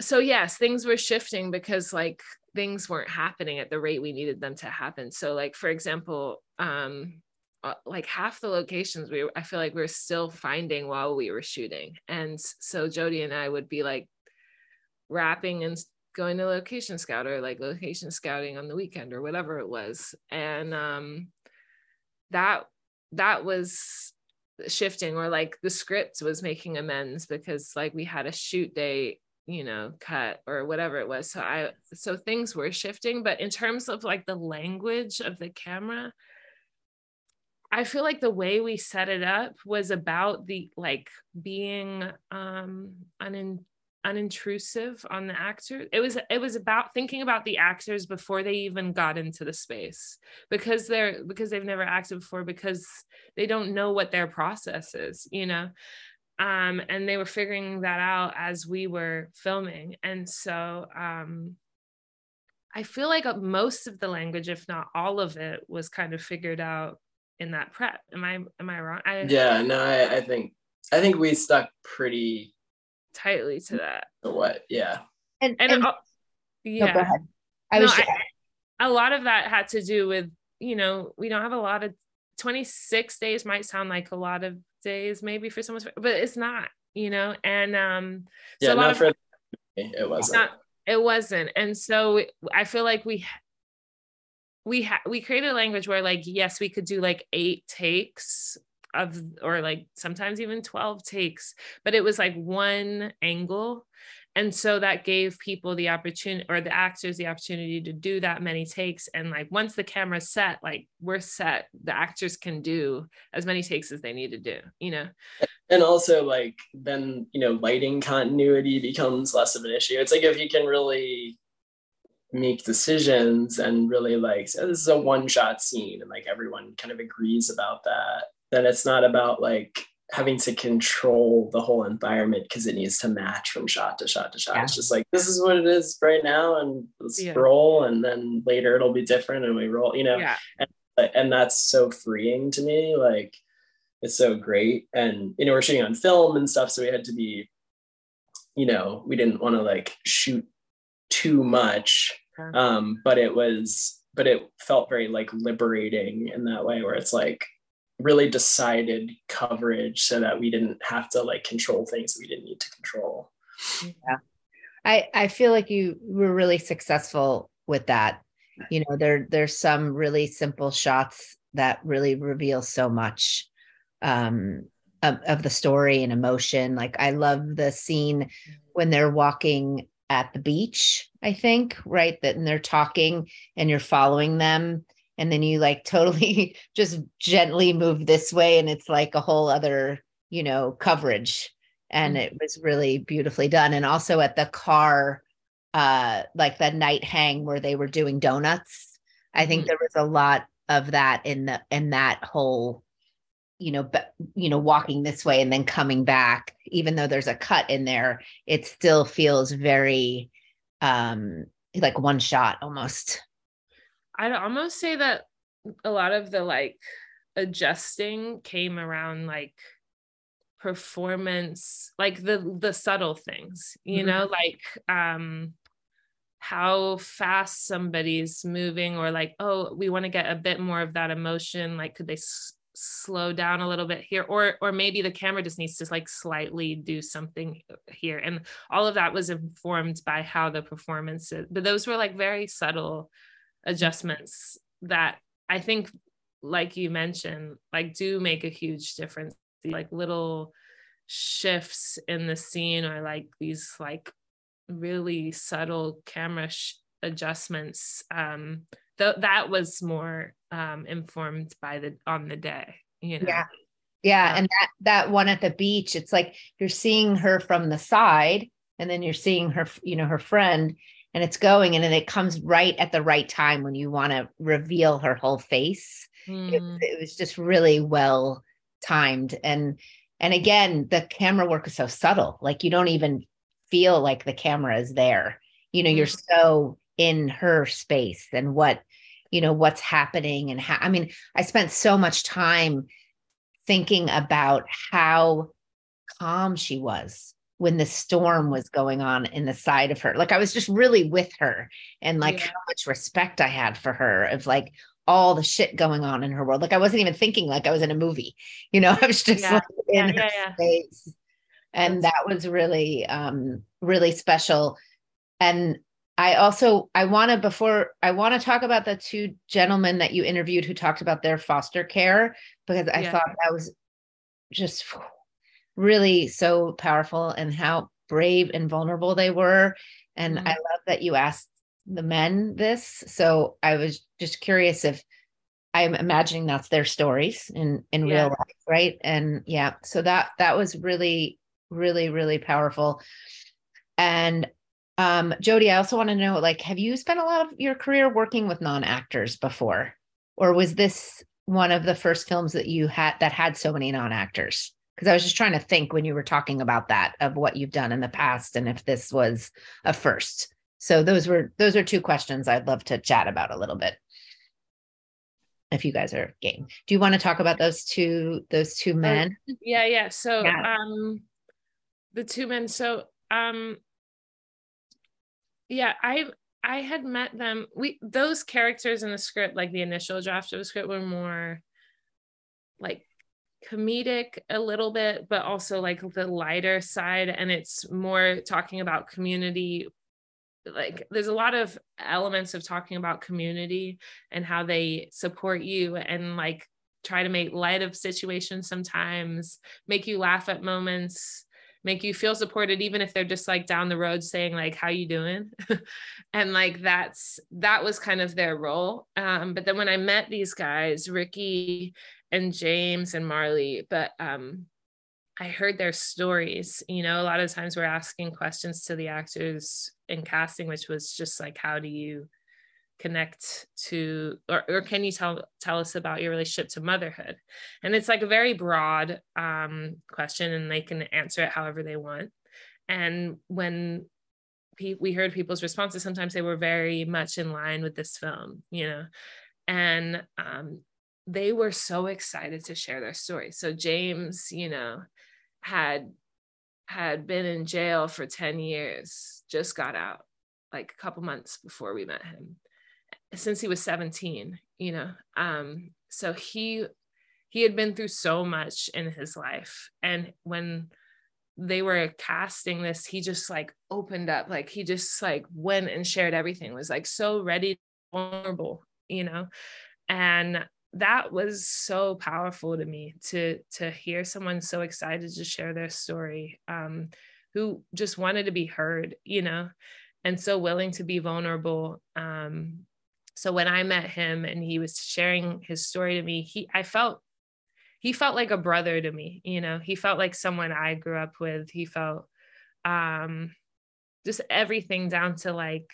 so yes things were shifting because like things weren't happening at the rate we needed them to happen. So like for example um uh, like half the locations we I feel like we are still finding while we were shooting. And so Jody and I would be like wrapping and going to location scout or like location scouting on the weekend or whatever it was. And um that that was shifting or like the script was making amends because like we had a shoot day you know cut or whatever it was so i so things were shifting but in terms of like the language of the camera I feel like the way we set it up was about the like being um unin, unintrusive on the actor. It was it was about thinking about the actors before they even got into the space because they're because they've never acted before because they don't know what their process is, you know. Um, and they were figuring that out as we were filming. And so um I feel like most of the language, if not all of it, was kind of figured out in that prep. Am I am I wrong? I, yeah, no, I, I think I think we stuck pretty tightly to that. what? Yeah. And, and, and yeah. No, go ahead. I no, was just... I, a lot of that had to do with you know we don't have a lot of 26 days might sound like a lot of days maybe for someone but it's not you know and um so yeah not for of, it wasn't not, it wasn't and so i feel like we we ha- we created a language where like yes we could do like eight takes of or like sometimes even 12 takes but it was like one angle. And so that gave people the opportunity or the actors the opportunity to do that many takes. And like once the camera's set like we're set. The actors can do as many takes as they need to do you know? And also like then you know lighting continuity becomes less of an issue. It's like if you can really make decisions and really like this is a one shot scene and like everyone kind of agrees about that then it's not about like having to control the whole environment because it needs to match from shot to shot to shot. Yeah. It's just like this is what it is right now, and let's yeah. roll, and then later it'll be different, and we roll. You know, yeah. and, and that's so freeing to me. Like it's so great, and you know we're shooting on film and stuff, so we had to be, you know, we didn't want to like shoot too much um, but it was but it felt very like liberating in that way where it's like really decided coverage so that we didn't have to like control things we didn't need to control yeah i i feel like you were really successful with that you know there there's some really simple shots that really reveal so much um of, of the story and emotion like i love the scene when they're walking at the beach, I think, right? That and they're talking and you're following them. And then you like totally just gently move this way. And it's like a whole other, you know, coverage. And mm-hmm. it was really beautifully done. And also at the car, uh, like the night hang where they were doing donuts. I think mm-hmm. there was a lot of that in the in that whole you know but you know walking this way and then coming back even though there's a cut in there it still feels very um like one shot almost i'd almost say that a lot of the like adjusting came around like performance like the the subtle things you mm-hmm. know like um how fast somebody's moving or like oh we want to get a bit more of that emotion like could they slow down a little bit here or or maybe the camera just needs to like slightly do something here and all of that was informed by how the performance is but those were like very subtle adjustments that i think like you mentioned like do make a huge difference like little shifts in the scene or like these like really subtle camera sh- adjustments um th- that was more um, informed by the on the day you know? Yeah. Yeah and that that one at the beach it's like you're seeing her from the side and then you're seeing her you know her friend and it's going and then it comes right at the right time when you want to reveal her whole face mm. it, hmm. it was just really well timed and and again the camera work is so subtle like you don't even feel like the camera is there you know mm. you're so in her space and what you know what's happening and how i mean i spent so much time thinking about how calm she was when the storm was going on in the side of her. Like I was just really with her and like yeah. how much respect I had for her of like all the shit going on in her world. Like I wasn't even thinking like I was in a movie, you know, I was just yeah. like in yeah, her space. And That's- that was really um really special. And I also I want to before I want to talk about the two gentlemen that you interviewed who talked about their foster care because I thought that was just really so powerful and how brave and vulnerable they were. And mm-hmm. I love that you asked the men this. So I was just curious if I'm imagining that's their stories in in yeah. real life, right? And yeah, so that that was really, really, really powerful. And um, Jody, I also want to know, like, have you spent a lot of your career working with non-actors before, or was this one of the first films that you had that had so many non-actors? Because I was just trying to think when you were talking about that of what you've done in the past and if this was a first. So those were those are two questions I'd love to chat about a little bit. If you guys are game. Do you want to talk about those two those two men? Uh, yeah, yeah. So yeah. um the two men so um yeah, I I had met them. We those characters in the script like the initial draft of the script were more like comedic a little bit, but also like the lighter side. And it's more talking about community. Like there's a lot of elements of talking about community and how they support you and like try to make light of situations sometimes, make you laugh at moments make you feel supported even if they're just like down the road saying like how you doing and like that's that was kind of their role um, but then when i met these guys ricky and James and Marley, but um, I heard their stories. You know, a lot of times we're asking questions to the actors in casting, which was just like, how do you connect to, or, or can you tell tell us about your relationship to motherhood? And it's like a very broad um, question, and they can answer it however they want. And when we heard people's responses, sometimes they were very much in line with this film, you know. And um, they were so excited to share their story. So James, you know, had had been in jail for 10 years, just got out like a couple months before we met him since he was 17, you know. Um so he he had been through so much in his life and when they were casting this he just like opened up like he just like went and shared everything was like so ready vulnerable you know and that was so powerful to me to to hear someone so excited to share their story um, who just wanted to be heard you know and so willing to be vulnerable um, so when i met him and he was sharing his story to me he i felt he felt like a brother to me you know he felt like someone i grew up with he felt um just everything down to like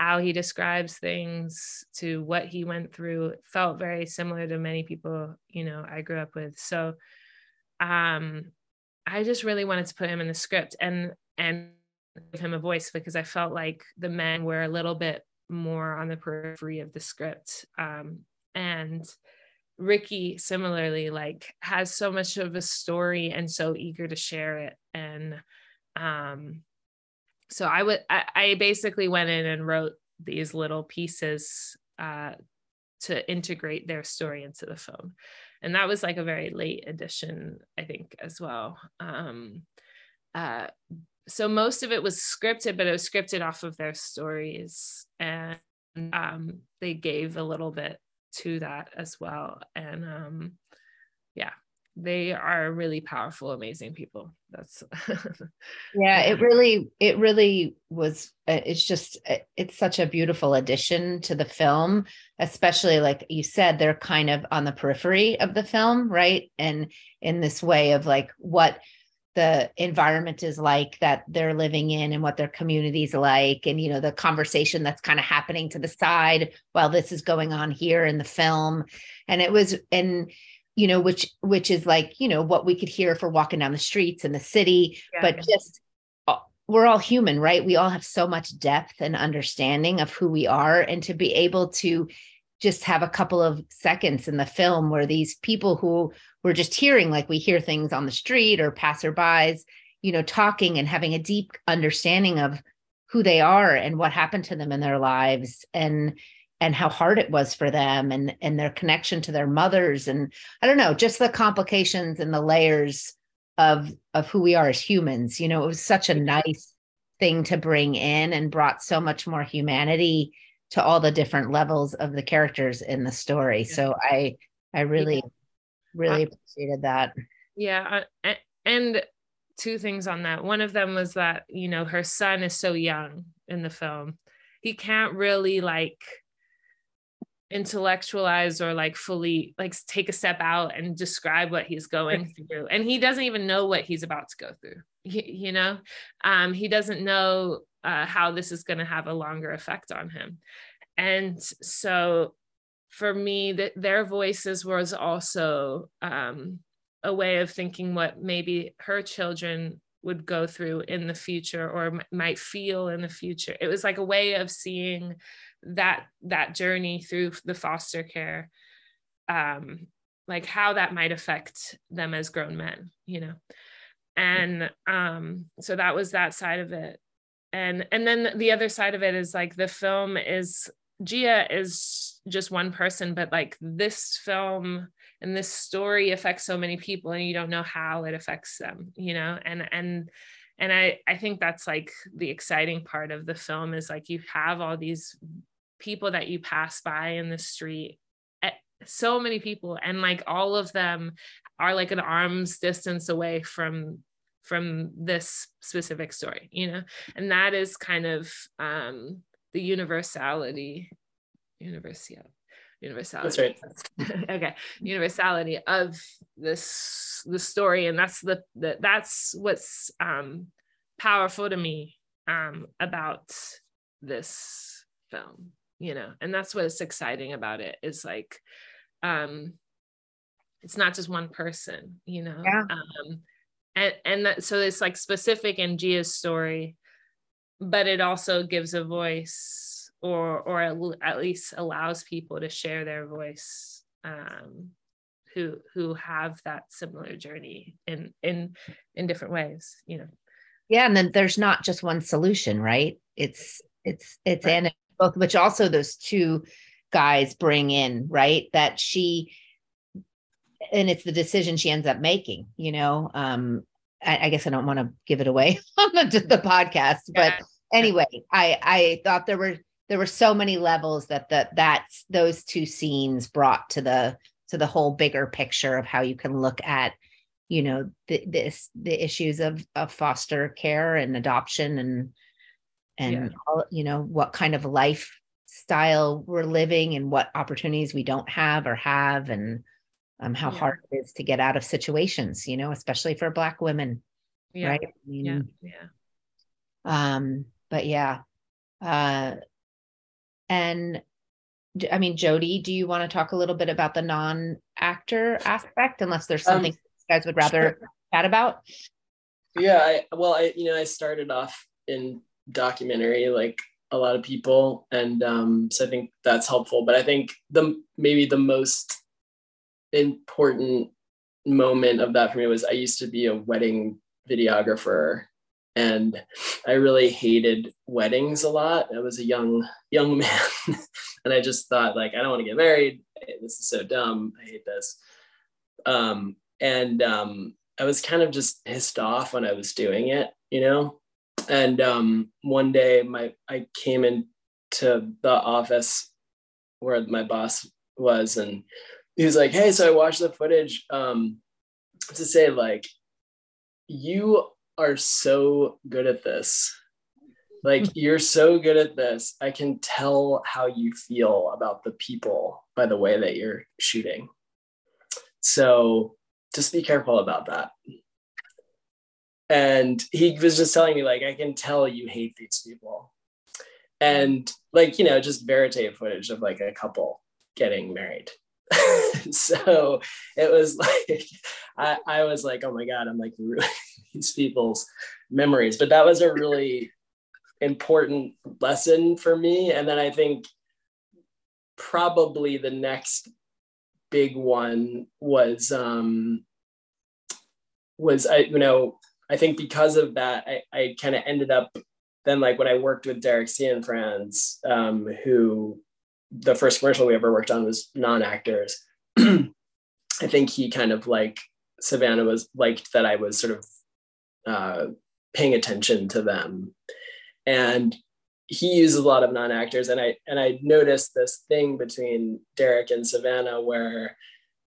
how he describes things to what he went through felt very similar to many people you know i grew up with. So um i just really wanted to put him in the script and and give him a voice because i felt like the men were a little bit more on the periphery of the script. Um and ricky similarly like has so much of a story and so eager to share it. And um so I would I, I, basically went in and wrote these little pieces uh, to integrate their story into the film, and that was like a very late addition, I think, as well. Um, uh, so most of it was scripted, but it was scripted off of their stories, and um, they gave a little bit to that as well, and um, yeah, they are really powerful amazing people. That's yeah it really it really was uh, it's just uh, it's such a beautiful addition to the film especially like you said they're kind of on the periphery of the film right? And in this way of like what the environment is like that they're living in and what their communities like and you know the conversation that's kind of happening to the side while this is going on here in the film. And it was and you know which which is like you know what we could hear if we're walking down the streets in the city yeah. but just uh, we're all human right we all have so much depth and understanding of who we are and to be able to just have a couple of seconds in the film where these people who were just hearing like we hear things on the street or passerbys you know talking and having a deep understanding of who they are and what happened to them in their lives and and how hard it was for them and and their connection to their mothers. And i don't know just the complications and the layers of of who we are as humans. You know it was such a nice thing to bring in and brought so much more humanity to all the different levels of the characters in the story. Yeah. so i i really yeah. really appreciated that. Yeah uh, and two things on that. One of them was that you know her son is so young in the film. He can't really like intellectualize or like fully like take a step out and describe what he's going through. And he doesn't even know what he's about to go through you know? Um he doesn't know uh, how this is going to have a longer effect on him. And so for me that their voices was also um a way of thinking what maybe her children would go through in the future or m- might feel in the future. It was like a way of seeing that that journey through the foster care um like how that might affect them as grown men you know? And um so that was that side of it. And and then the other side of it is like the film is Gia is just one person but like this film and this story affects so many people and you don't know how it affects them you know? And and and I, I think that's like the exciting part of the film is like you have all these people that you pass by in the street eh, so many people and like all of them are like an arm's distance away from from this specific story you know? And that is kind of um the universality universality universality. that's right. Okay. Universality of this the story and that's the, the that's what's um powerful to me um about this film you know and that's what's exciting about it is like um it's not just one person you know yeah. um and and that, so it's like specific in Gia's story but it also gives a voice or or at least allows people to share their voice um who who have that similar journey in in in different ways you know yeah and then there's not just one solution right it's it's it's right. Both which also those two guys bring in right that she and it's the decision she ends up making you know um i, I guess i don't want to give it away on the, the podcast but yeah. anyway i i thought there were there were so many levels that that that's those two scenes brought to the to the whole bigger picture of how you can look at you know the, this the issues of of foster care and adoption and and yeah. all, you know what kind of lifestyle we're living and what opportunities we don't have or have and um, how yeah. hard it is to get out of situations you know especially for black women yeah. right I mean, yeah yeah um but yeah uh and I mean, Jody, do you want to talk a little bit about the non-actor aspect, unless there's um, something um, you guys would rather sure. chat about? Yeah, I, well, I you know I started off in documentary like a lot of people and um, so i think that's helpful. But i think the maybe the most important moment of that for me was i used to be a wedding videographer and i really hated weddings a lot. I was a young young man and i just thought like i don't want to get married. This is so dumb. I hate this. Um, and um, i was kind of just pissed off when i was doing it you know and um, one day my I came into the office where my boss was and he was like, "Hey, so I watched the footage um, to say like you are so good at this. Like you're so good at this. I can tell how you feel about the people by the way that you're shooting. So just be careful about that." And he was just telling me like i can tell you hate these people. And like you know just verite footage of like a couple getting married. So it was like I, I was like oh my god i'm like ruining these people's memories. But that was a really important lesson for me. And then i think probably the next big one was um was I you know I think because of that I, I kind of ended up then like when I worked with Derek Cianfrance, um, who the first commercial we ever worked on was non-actors. I think he kind of like Savanah was liked that I was sort of uh, paying attention to them. And he uses a lot of non-actors and I and I noticed this thing between Derek and Savanah where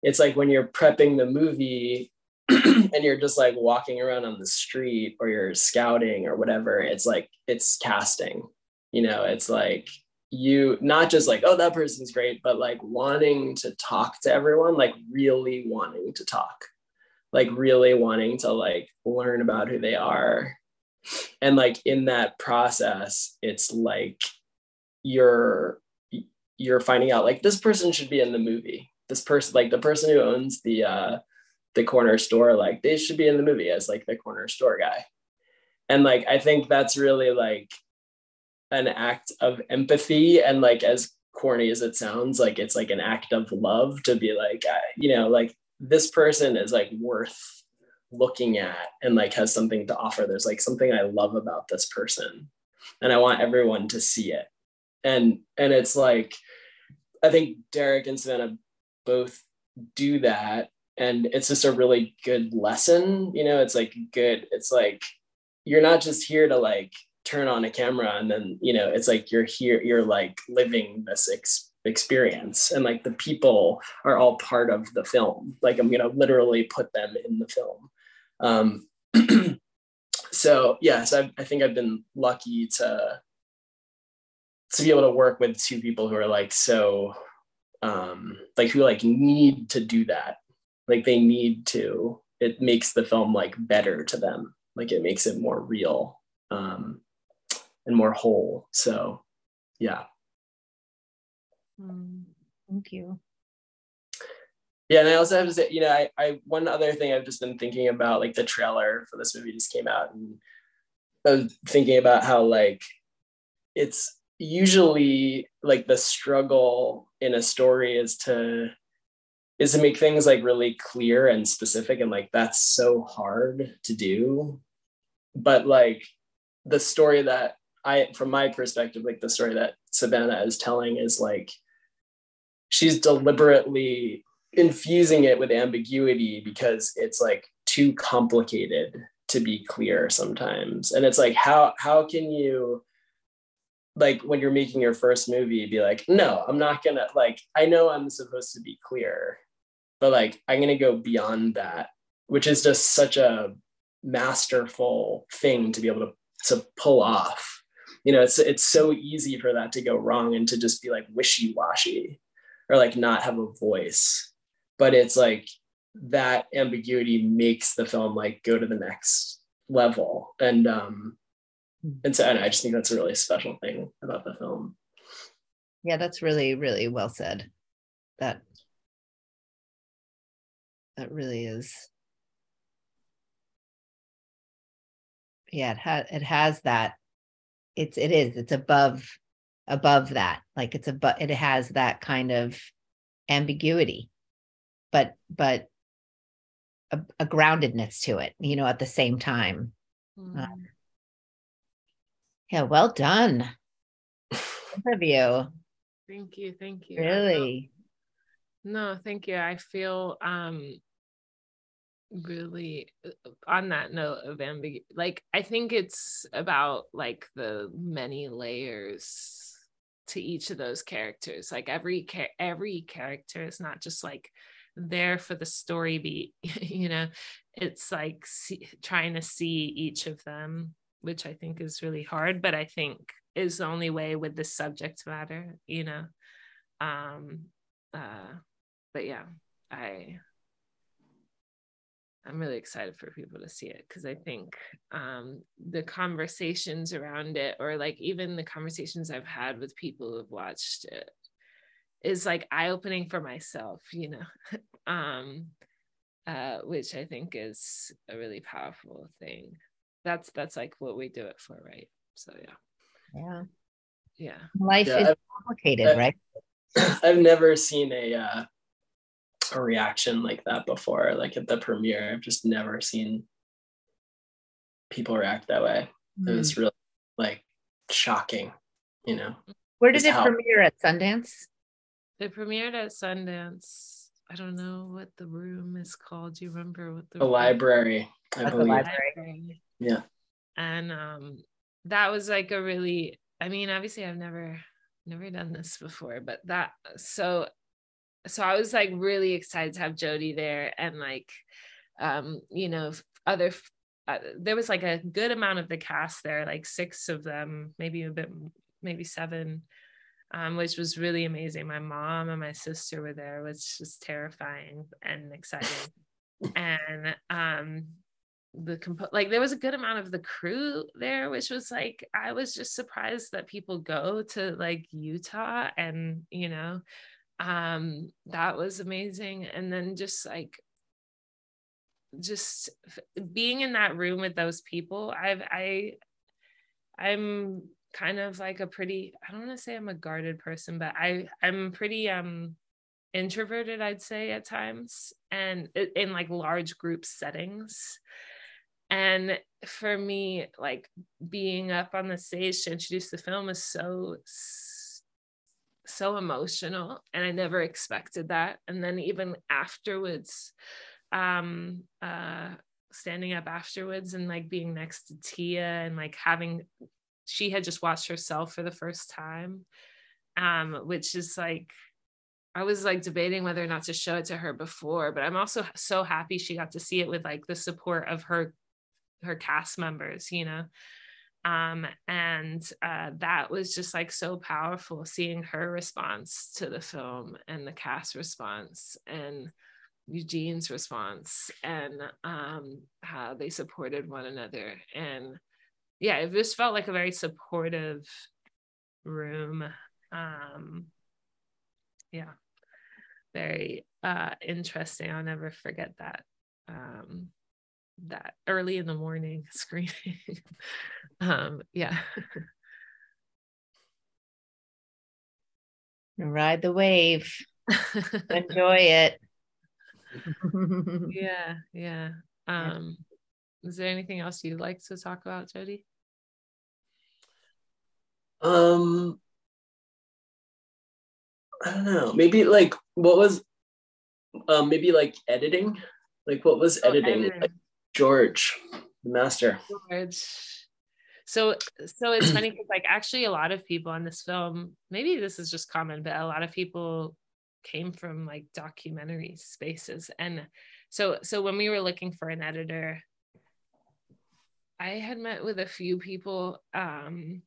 it's like when you're prepping the movie and you're just like walking around on the street or you're scouting or whatever, it's like it's casting. You know, it's like you not just like, oh, that person's great, but like wanting to talk to everyone, like really wanting to talk, like really wanting to like learn about who they are. And like in that process, it's like you're you're finding out like this person should be in the movie. This person, like the person who owns the uh the corner store, like they should be in the movie as like the corner store guy. And like I think that's really like an act of empathy and like as corny as it sounds, like it's like an act of love to be like, you know, like this person is like worth looking at and like has something to offer. There's like something I love about this person. And I want everyone to see it. And and it's like I think Derek and Savanah both do that and it's just a really good lesson you know it's like good it's like you're not just here to like turn on a camera and then you know it's like you're here you're like living this ex- experience and like the people are all part of the film. Like i'm gonna literally put them in the film. Um so yes I, I think i've been lucky to to be able to work with two people who are like so um like who like need to do that like they need to it makes the film like better to them. Like it makes it more real um and more whole. So yeah. Mm, thank you. Yeah and i also have to say you know I, I one other thing i've just been thinking about like the trailer for this movie just came out and i was thinking about how like it's usually like the struggle in a story is to is to make things like really clear and specific and like that's so hard to do. But like the story that i from my perspective like the story that savanah is telling is like she's deliberately infusing it with ambiguity because it's like too complicated to be clear sometimes. And it's like how how can you like when you're making your first movie be like no i'm not gonna like i know i'm supposed to be clear but like i'm going to go beyond that which is just such a masterful thing to be able to to pull off. You know it's it's so easy for that to go wrong and to just be like wishy-washy or like not have a voice. But it's like that ambiguity makes the film like go to the next level. And um and so and i just think that's a really special thing about the film. Yeah that's really really well said. That that really is. Yeah it has it has that. It's it is it's above above that. Like it's above it has that kind of ambiguity but but a, a groundedness to it you know at the same time. Mm. um, yeah well done. Interview thank you thank you. Really no, thank you. I feel um really uh, on that note of ambiguity like i think it's about like the many layers to each of those characters like every every character is not just like there for the story beat you know it's like see, trying to see each of them which i think is really hard but i think is the only way with the subject matter you know um uh but yeah, I I'm really excited for people to see it because I think um, the conversations around it, or like even the conversations I've had with people who've watched it, is like eye opening for myself, you know, um, uh, which I think is a really powerful thing. That's that's like what we do it for, right? So yeah, yeah, yeah. Life yeah, is complicated, right? I've never seen a uh, a reaction like that before. Like at the premiere, I've just never seen people react that way. Mm. It was really like shocking, you know. Where did it how- premiere at Sundance? It premiered at Sundance. I don't know what the room is called. Do you remember what the, the library? I believe. The library. Yeah. And um that was like a really I mean, obviously I've never never done this before, but that so so I was like really excited to have Jody there and like um you know other uh, there was like a good amount of the cast there like six of them maybe a bit maybe seven um, which was really amazing. My mom and my sister were there which was terrifying and exciting. And um the comp- like there was a good amount of the crew there which was like i was just surprised that people go to like utah and you know um that was amazing. And then just like just being in that room with those people i've i i'm kind of like a pretty i don't want to say i'm a guarded person but i i'm pretty um introverted i'd say at times and in like large group settings. And for me like being up on the stage to introduce the film is so so emotional and i never expected that. And then even afterwards um uh standing up afterwards and like being next to tia and like having she had just watched herself for the first time um which is like I was like debating whether or not to show it to her before, but I'm also so happy she got to see it with like the support of her her cast members you know um, and uh, that was just like so powerful seeing her response to the film and the cast response and Eugene's response and um, how they supported one another. And yeah it just felt like a very supportive room. Um, yeah very uh, interesting. I'll never forget that. Um, that early in the morning screening. um, yeah. Ride the wave. Enjoy it. yeah, yeah. Um, is there anything else you'd like to talk about, Jody? Um, I don't know. Maybe like what was, um, maybe like editing. Like what was oh, editing? editing. Like, George, the master. George. So so it's funny because like actually a lot of people on this film, maybe this is just common, but a lot of people came from like documentary spaces. And so so when we were looking for an editor, I had met with a few people. Um,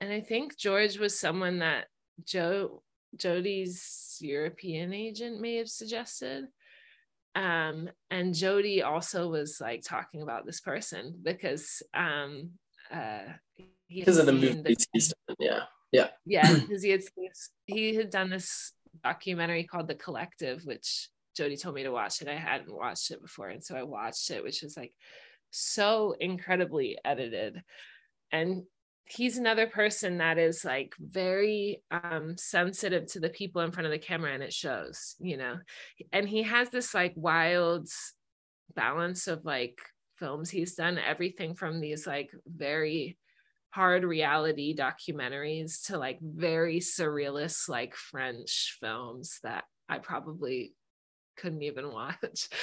and I think George was someone that Joe Jody's European agent may have suggested um and jody also was like talking about this person because um uh because of the movie the, yeah yeah. Yeah because he had he had done this documentary called the collective which jody told me to watch and i hadn't watched it before and so i watched it which was like so incredibly edited. And he's another person that is like very um sensitive to the people in front of the camera and it shows you know? And he has this like wild balance of like films he's done everything from these like very hard reality documentaries to like very surrealist like french films that i probably couldn't even watch.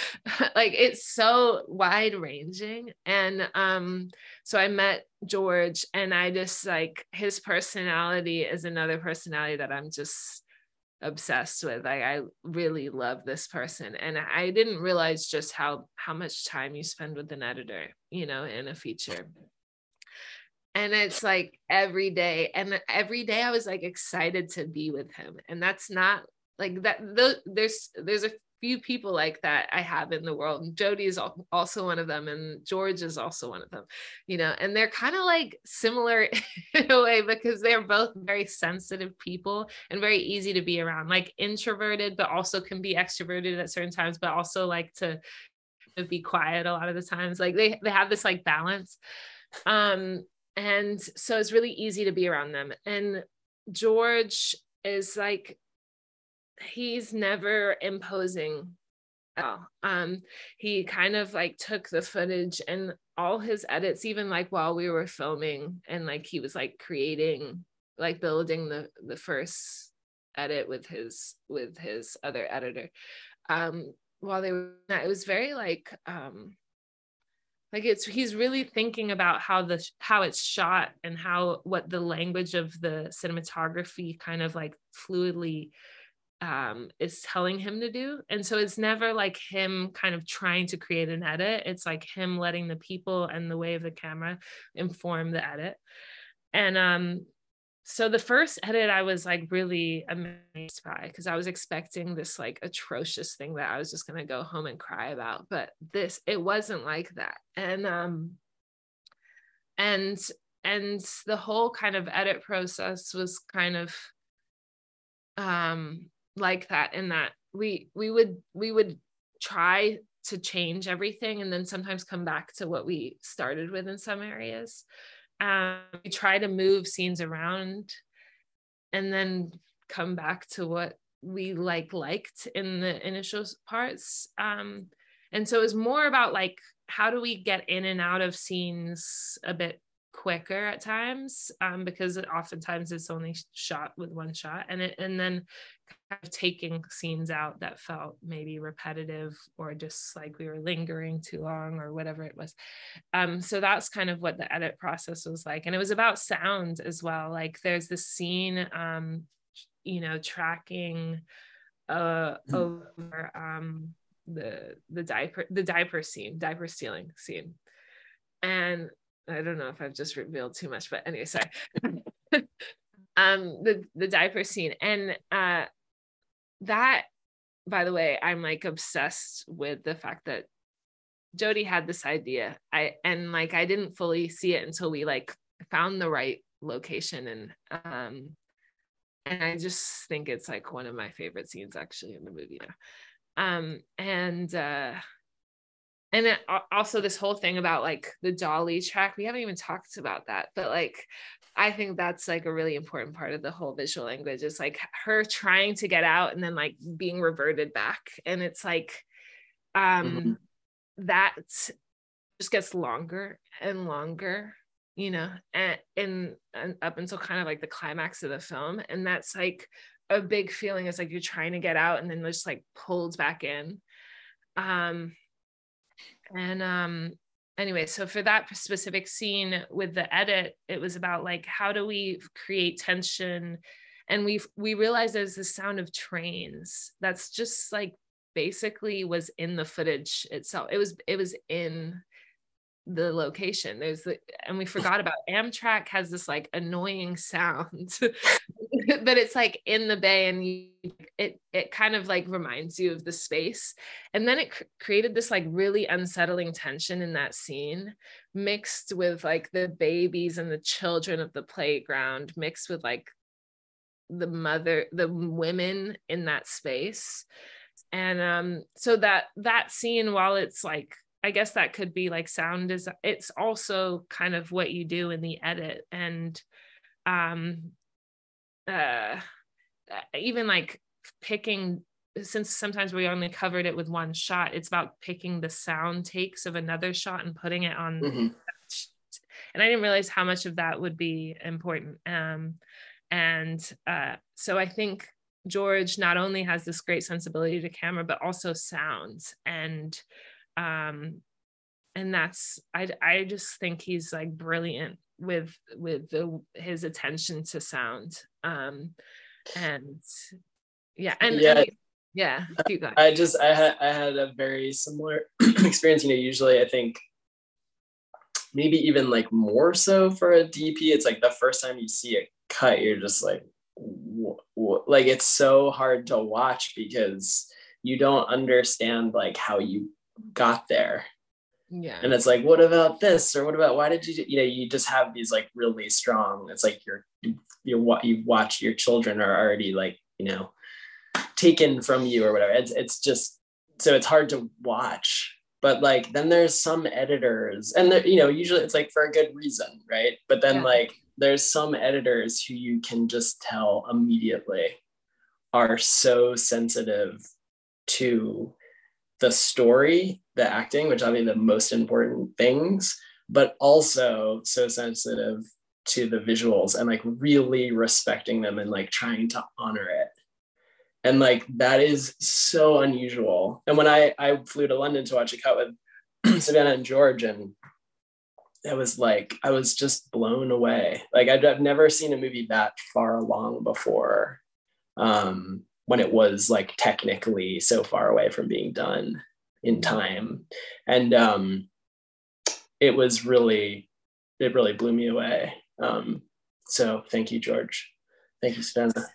Like it's so wide ranging and um so i met george and i just like his personality is another personality that i'm just obsessed with. Like i really love this person and i didn't realize just how how much time you spend with an editor you know in a feature. And it's like every day and every day i was like excited to be with him and that's not like that there's there's a few people like that I have in the world. And Jody is also one of them, and George is also one of them, you know, and they're kind of like similar in a way because they're both very sensitive people and very easy to be around, like introverted, but also can be extroverted at certain times, but also like to be quiet a lot of the times. Like they, they have this like balance. Um, and so it's really easy to be around them. And George is like he's never imposing all. Um, he kind of like took the footage and all his edits, even like while we were filming, and like he was like creating, like building the the first edit with his with his other editor. Um, while they were, it was very like um, like it's he's really thinking about how the how it's shot and how what the language of the cinematography kind of like fluidly um, is telling him to do. And so it's never like him kind of trying to create an edit. It's like him letting the people and the way of the camera inform the edit. And um, so the first edit I was like really amazed by because I was expecting this like atrocious thing that I was just gonna go home and cry about. But this it wasn't like that. And um and and the whole kind of edit process was kind of um like that in that we we would we would try to change everything and then sometimes come back to what we started with in some areas. Um, we try to move scenes around and then come back to what we like liked in the initial parts. Um, and so it's more about like how do we get in and out of scenes a bit quicker at times um, because it, oftentimes it's only shot with one shot and it and then kind of taking scenes out that felt maybe repetitive or just like we were lingering too long or whatever it was. Um, so that's kind of what the edit process was like and it was about sound as well. Like there's this scene um, you know tracking uh, hmm. over um, the the diaper the diaper scene diaper stealing scene. And I don't know if I've just revealed too much, but anyway, sorry. um, the the diaper scene and uh, that, by the way, I'm like obsessed with the fact that Jody had this idea. I and like I didn't fully see it until we like found the right location and um and I just think it's like one of my favorite scenes actually in the movie. Um and uh and then also this whole thing about like the dolly track we haven't even talked about that but like i think that's like a really important part of the whole visual language is like her trying to get out and then like being reverted back. And it's like um mm-hmm. that just gets longer and longer you know and, and and up until kind of like the climax of the film. And that's like a big feeling it's like you're trying to get out and then just like pulled back in. Um and um anyway so for that specific scene with the edit it was about like how do we create tension? And we we realized there's the sound of trains that's just like basically was in the footage itself. It was it was in the location. There's the and we forgot about amtrak has this like annoying sound but it's like in the bay and you, it it kind of like reminds you of the space. And then it cr- created this like really unsettling tension in that scene mixed with like the babies and the children of the playground mixed with like the mother the women in that space. And um so that that scene while it's like I guess that could be like sound design. It's also kind of what you do in the edit and um uh even like picking since sometimes we only covered it with one shot, it's about picking the sound takes of another shot and putting it on. Mm-hmm. And I didn't realize how much of that would be important. Um, and uh, so I think George not only has this great sensibility to camera, but also sounds. And um and that's i i just think he's like brilliant with with the his attention to sound. Um and yeah and yeah. and, yeah i just i had i had a very similar experience. You know usually i think maybe even like more so for a dp it's like the first time you see a cut you're just like wh- wh- like it's so hard to watch because you don't understand like how you got there. Yeah. And it's like what about this? Or what about why did you you know you just have these like really strong it's like you're you're what you watch your children are already like you know taken from you or whatever. It's it's just so it's hard to watch. But like then there's some editors and you know usually it's like for a good reason right? But then yeah. like there's some editors who you can just tell immediately are so sensitive to the story, the acting, which are the most important things, but also so sensitive to the visuals and like really respecting them and like trying to honor it. And like that is so unusual. And when I I flew to London to watch a cut with Savanah and George, and it was like I was just blown away. Like I've, I've never seen a movie that far along before. Um, when it was like technically so far away from being done in time. And um it was really it really blew me away. Um so thank you george. Thank you spencer.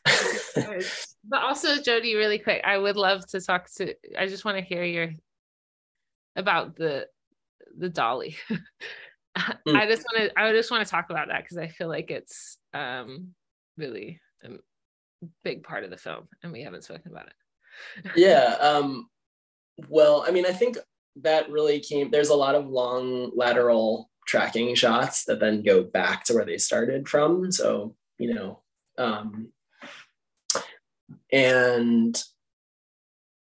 But also jody really quick i would love to talk to i just want to hear your about the the dolly. Mm. i just want to i just want to talk about that because i feel like it's um really um, big part of the film and we haven't spoken about it yeah um well i mean i think that really came there's a lot of long lateral tracking shots that then go back to where they started from so you know um and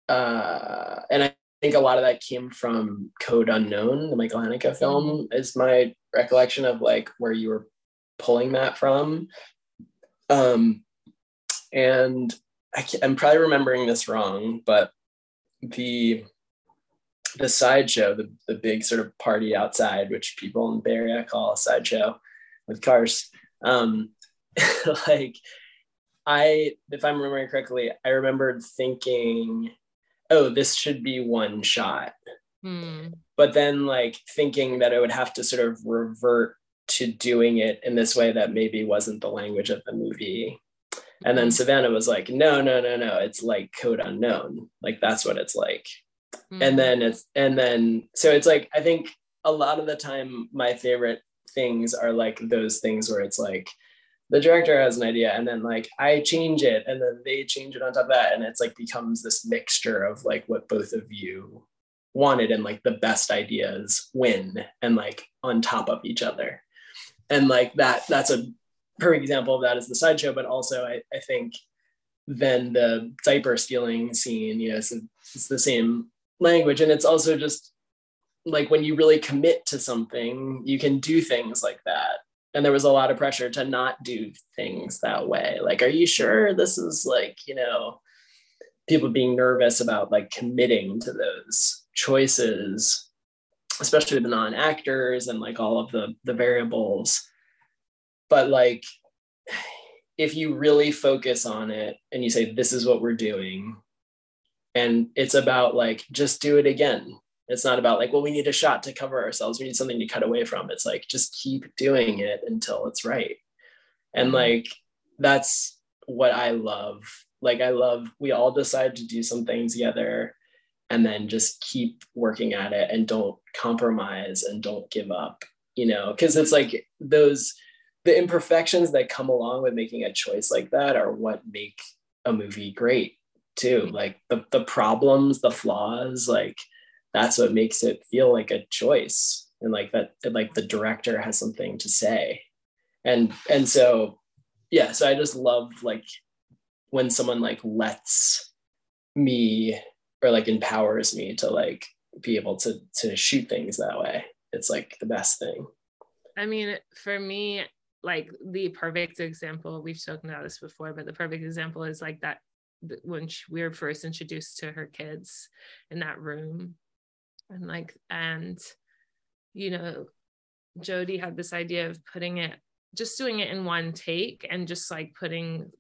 uh and i think a lot of that came from code unknown the michael haneke film mm-hmm. is my recollection of like where you were pulling that from um and I am probably remembering this wrong, but the the sideshow, the, the big sort of party outside, which people in the Bay Area call a sideshow with cars. Um, like I, if I'm remembering correctly, I remembered thinking, oh, this should be one shot. Hmm. But then like thinking that I would have to sort of revert to doing it in this way that maybe wasn't the language of the movie. And then. Savanah was like, no, no, no, no. It's like code unknown. Like that's what it's like. Mm-hmm. And then it's, and then, so it's like, I think a lot of the time, my favorite things are like those things where it's like, the director has an idea and then like I change it and then they change it on top of that. And it's like becomes this mixture of like what both of you wanted and like the best ideas win and like on top of each other. And like that, that's a perfect example of that is the sideshow, but also I, I think then the diaper stealing scene, you know, it's, it's the same language. And it's also just like when you really commit to something, you can do things like that. And there was a lot of pressure to not do things that way. Like, are you sure this is like, you know, people being nervous about like committing to those choices, especially the non-actors and like all of the the variables but like if you really focus on it and you say this is what we're doing and it's about like just do it again. It's not about like well we need a shot to cover ourselves. We need something to cut away from. It's like just keep doing it until it's right. And mm-hmm. like that's what i love. Like i love we all decide to do something together and then just keep working at it and don't compromise and don't give up you know? Because it's like those the imperfections that come along with making a choice like that are what make a movie great too. Like the, the problems the flaws like that's what makes it feel like a choice. And like that like the director has something to say. And and so yeah so i just love like when someone like lets me or like empowers me to like be able to to shoot things that way. It's like the best thing. I mean for me like the perfect example we've spoken about this before but the perfect example is like that when she, we were first introduced to her kids in that room. And like and you know jody had this idea of putting it just doing it in one take and just like putting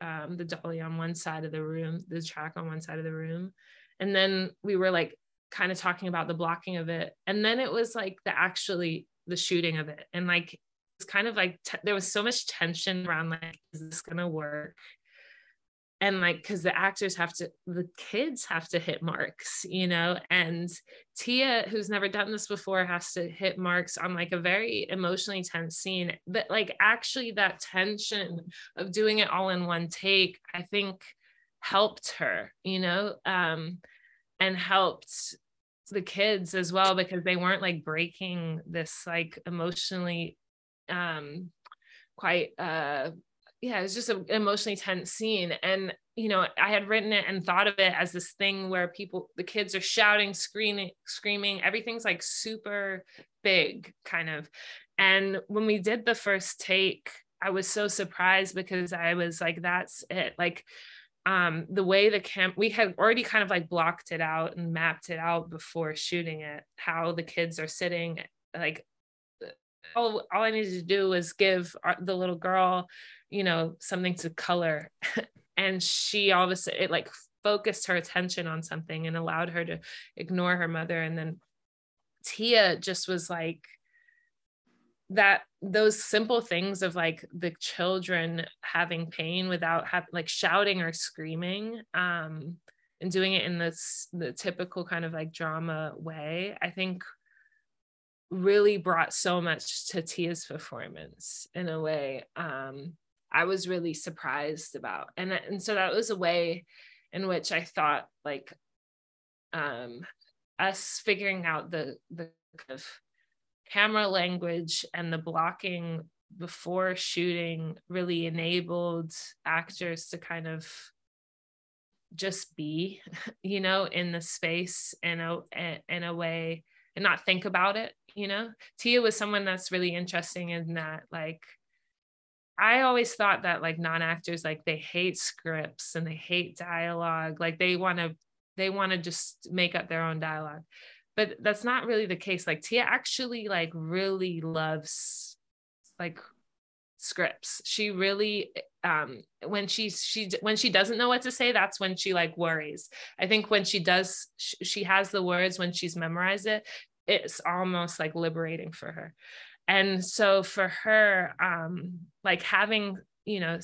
um, the dolly on one side of the room the track on one side of the room. And then we were like kind of talking about the blocking of it. And then it was like the actually the shooting of it. And like kind of like there was so much tension around like is this gonna work? And like because the actors have to the kids have to hit marks you know? And tia who's never done this before has to hit marks on like a very emotionally tense scene. But like actually that tension of doing it all in one take i think helped her you know? Um and helped the kids as well because they weren't like breaking this like emotionally um quite uh yeah it was just an emotionally tense scene. And you know i had written it and thought of it as this thing where people the kids are shouting screaming screaming. Everything's like super big kind of. And when we did the first take i was so surprised because i was like that's it. Like um the way the camp we had already kind of like blocked it out and mapped it out before shooting it how the kids are sitting like all, all i needed to do was give the little girl you know something to color. And she all of a sudden it like focused her attention on something and allowed her to ignore her mother. And then tia just was like that those simple things of like the children having pain without have, like shouting or screaming um and doing it in this the typical kind of like drama way i think really brought so much to tia's performance in a way um i was really surprised about. And and so that was a way in which i thought like um us figuring out the the kind of camera language and the blocking before shooting really enabled actors to kind of just be you know in the space in a in a way and not think about it you know? Tia was someone that's really interesting in that like i always thought that like non-actors like they hate scripts and they hate dialogue like they want to they want to just make up their own dialogue. But that's not really the case. Like tia actually like really loves like scripts. She really um when she she when she doesn't know what to say that's when she like worries. I think when she does she has the words when she's memorized it it's almost like liberating for her. And so for her um like having you know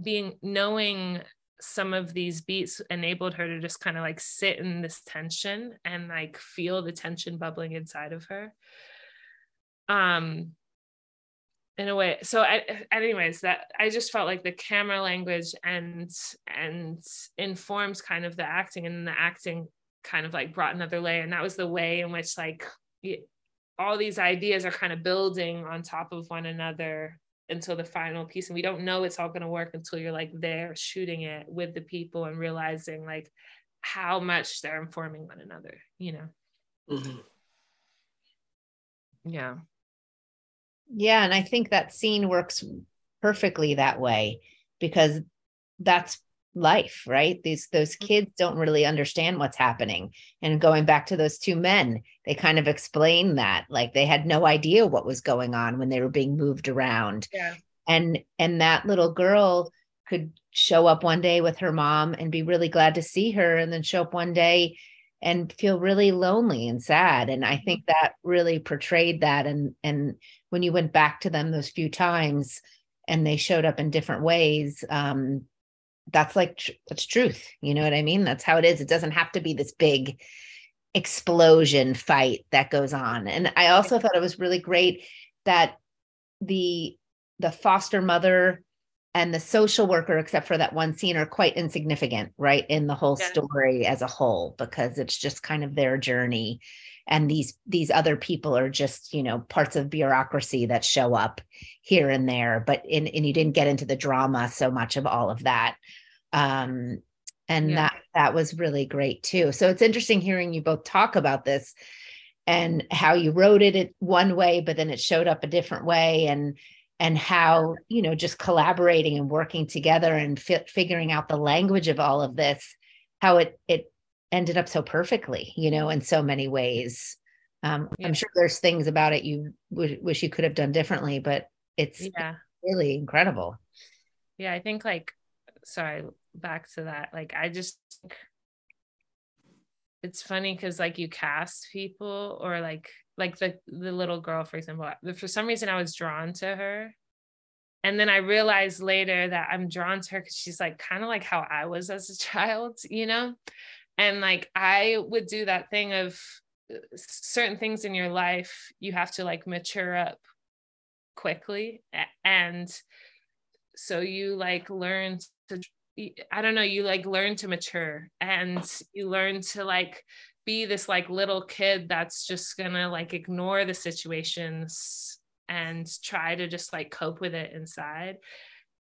being knowing some of these beats enabled her to just kind of like sit in this tension and like feel the tension bubbling inside of her. Um in a way so I, anyways that i just felt like the camera language and and informs kind of the acting and the acting kind of like brought another layer and that was the way in which like all these ideas are kind of building on top of one another until the final piece and we don't know it's all going to work until you're like there shooting it with the people and realizing like how much they're informing one another you know mm-hmm. yeah yeah and i think that scene works perfectly that way because that's life right? These those mm-hmm. kids don't really understand what's happening. And going back to those two men they kind of explain that like they had no idea what was going on when they were being moved around. Yeah. And and that little girl could show up one day with her mom and be really glad to see her and then show up one day and feel really lonely and sad. And i think mm-hmm. that really portrayed that and and when you went back to them those few times and they showed up in different ways um that's like that's truth you know what i mean? That's how it is. It doesn't have to be this big explosion fight that goes on. And i also thought it was really great that the the foster mother and the social worker except for that one scene are quite insignificant right in the whole yeah. story as a whole because it's just kind of their journey and these these other people are just you know parts of bureaucracy that show up here and there but in and you didn't get into the drama so much of all of that um and yeah. that that was really great too so it's interesting hearing you both talk about this and how you wrote it one way but then it showed up a different way and and how you know just collaborating and working together and fi- figuring out the language of all of this how it it ended up so perfectly, you know, in so many ways. Um, yeah. I'm sure there's things about it you w- wish you could have done differently, but it's yeah. really incredible. Yeah, I think like, sorry, back to that. Like, I just, it's funny because like you cast people or like, like the the little girl, for example, for some reason I was drawn to her. And then I realized later that I'm drawn to her because she's like kind of like how I was as a child, you know? And like i would do that thing of uh, certain things in your life you have to like mature up quickly and so you like learn to i don't know you like learn to mature and you learn to like be this like little kid that's just gonna like ignore the situations and try to just like cope with it inside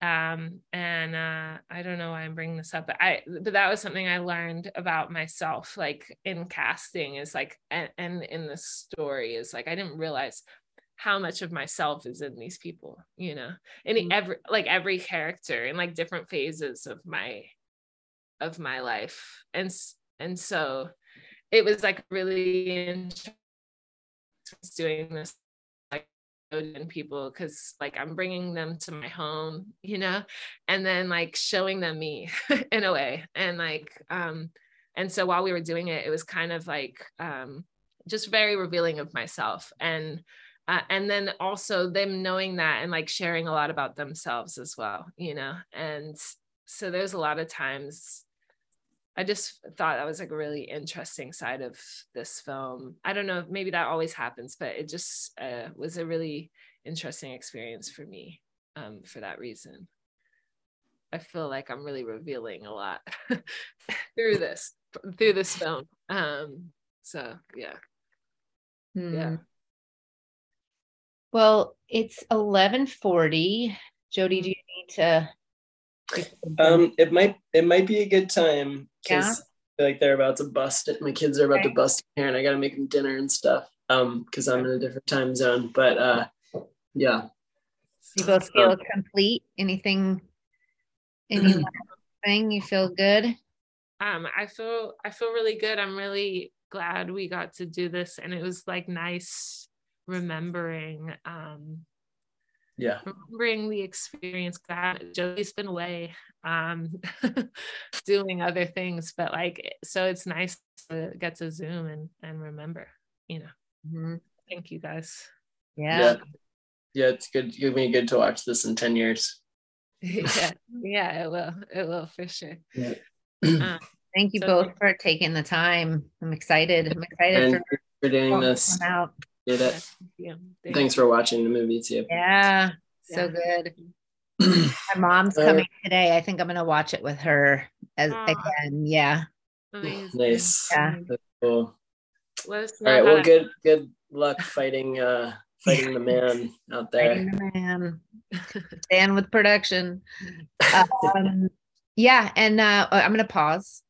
um and uh i don't know why i'm bringing this up but i but that was something i learned about myself like in casting is like and, and in the story is like i didn't realize how much of myself is in these people you know and mm-hmm. every like every character in like different phases of my of my life and and so it was like really interesting doing this and people because like I'm bringing them to my home, you know, and then like showing them me in a way. And like, um, and so while we were doing it, it was kind of like um, just very revealing of myself. And uh, and then also them knowing that and like sharing a lot about themselves as well, you know. And so there's a lot of times I just thought that was like a really interesting side of this film. I don't know, maybe that always happens, but it just uh, was a really interesting experience for me um, for that reason. I feel like I'm really revealing a lot through this through this film. Um, so yeah, hmm. yeah. Well, it's eleven forty. Jody, do you need to um, it might it might be a good time because yeah. like they're about to bust it. My kids are about okay. to bust here, and I got to make them dinner and stuff. Um, because I'm in a different time zone. But uh, yeah. You both feel um, complete. Anything? Anything you feel good? Um, I feel I feel really good. I'm really glad we got to do this, and it was like nice remembering um yeah. Remembering the experience that joey's been away um doing other things but like so it's nice to get to zoom and and remember you know. Mm-hmm. thank you guys. Yeah. yeah. Yeah it's good. It'll be good to watch this in 10 years. Yeah. Yeah it will. It will for sure. Yeah. um, thank you so both for taking the time. I'm excited. I'm excited for, for doing this. out did it. Yeah. Thanks. Thanks for watching the movie too. Yeah, so good. My mom's coming today. I think I'm gonna watch it with her as Aww. again. Yeah. Amazing. Nice. Yeah. That's cool. All right. Well, good good luck fighting uh fighting the man out there. Fighting the man. Stand with production. Um, yeah, and uh I'm gonna pause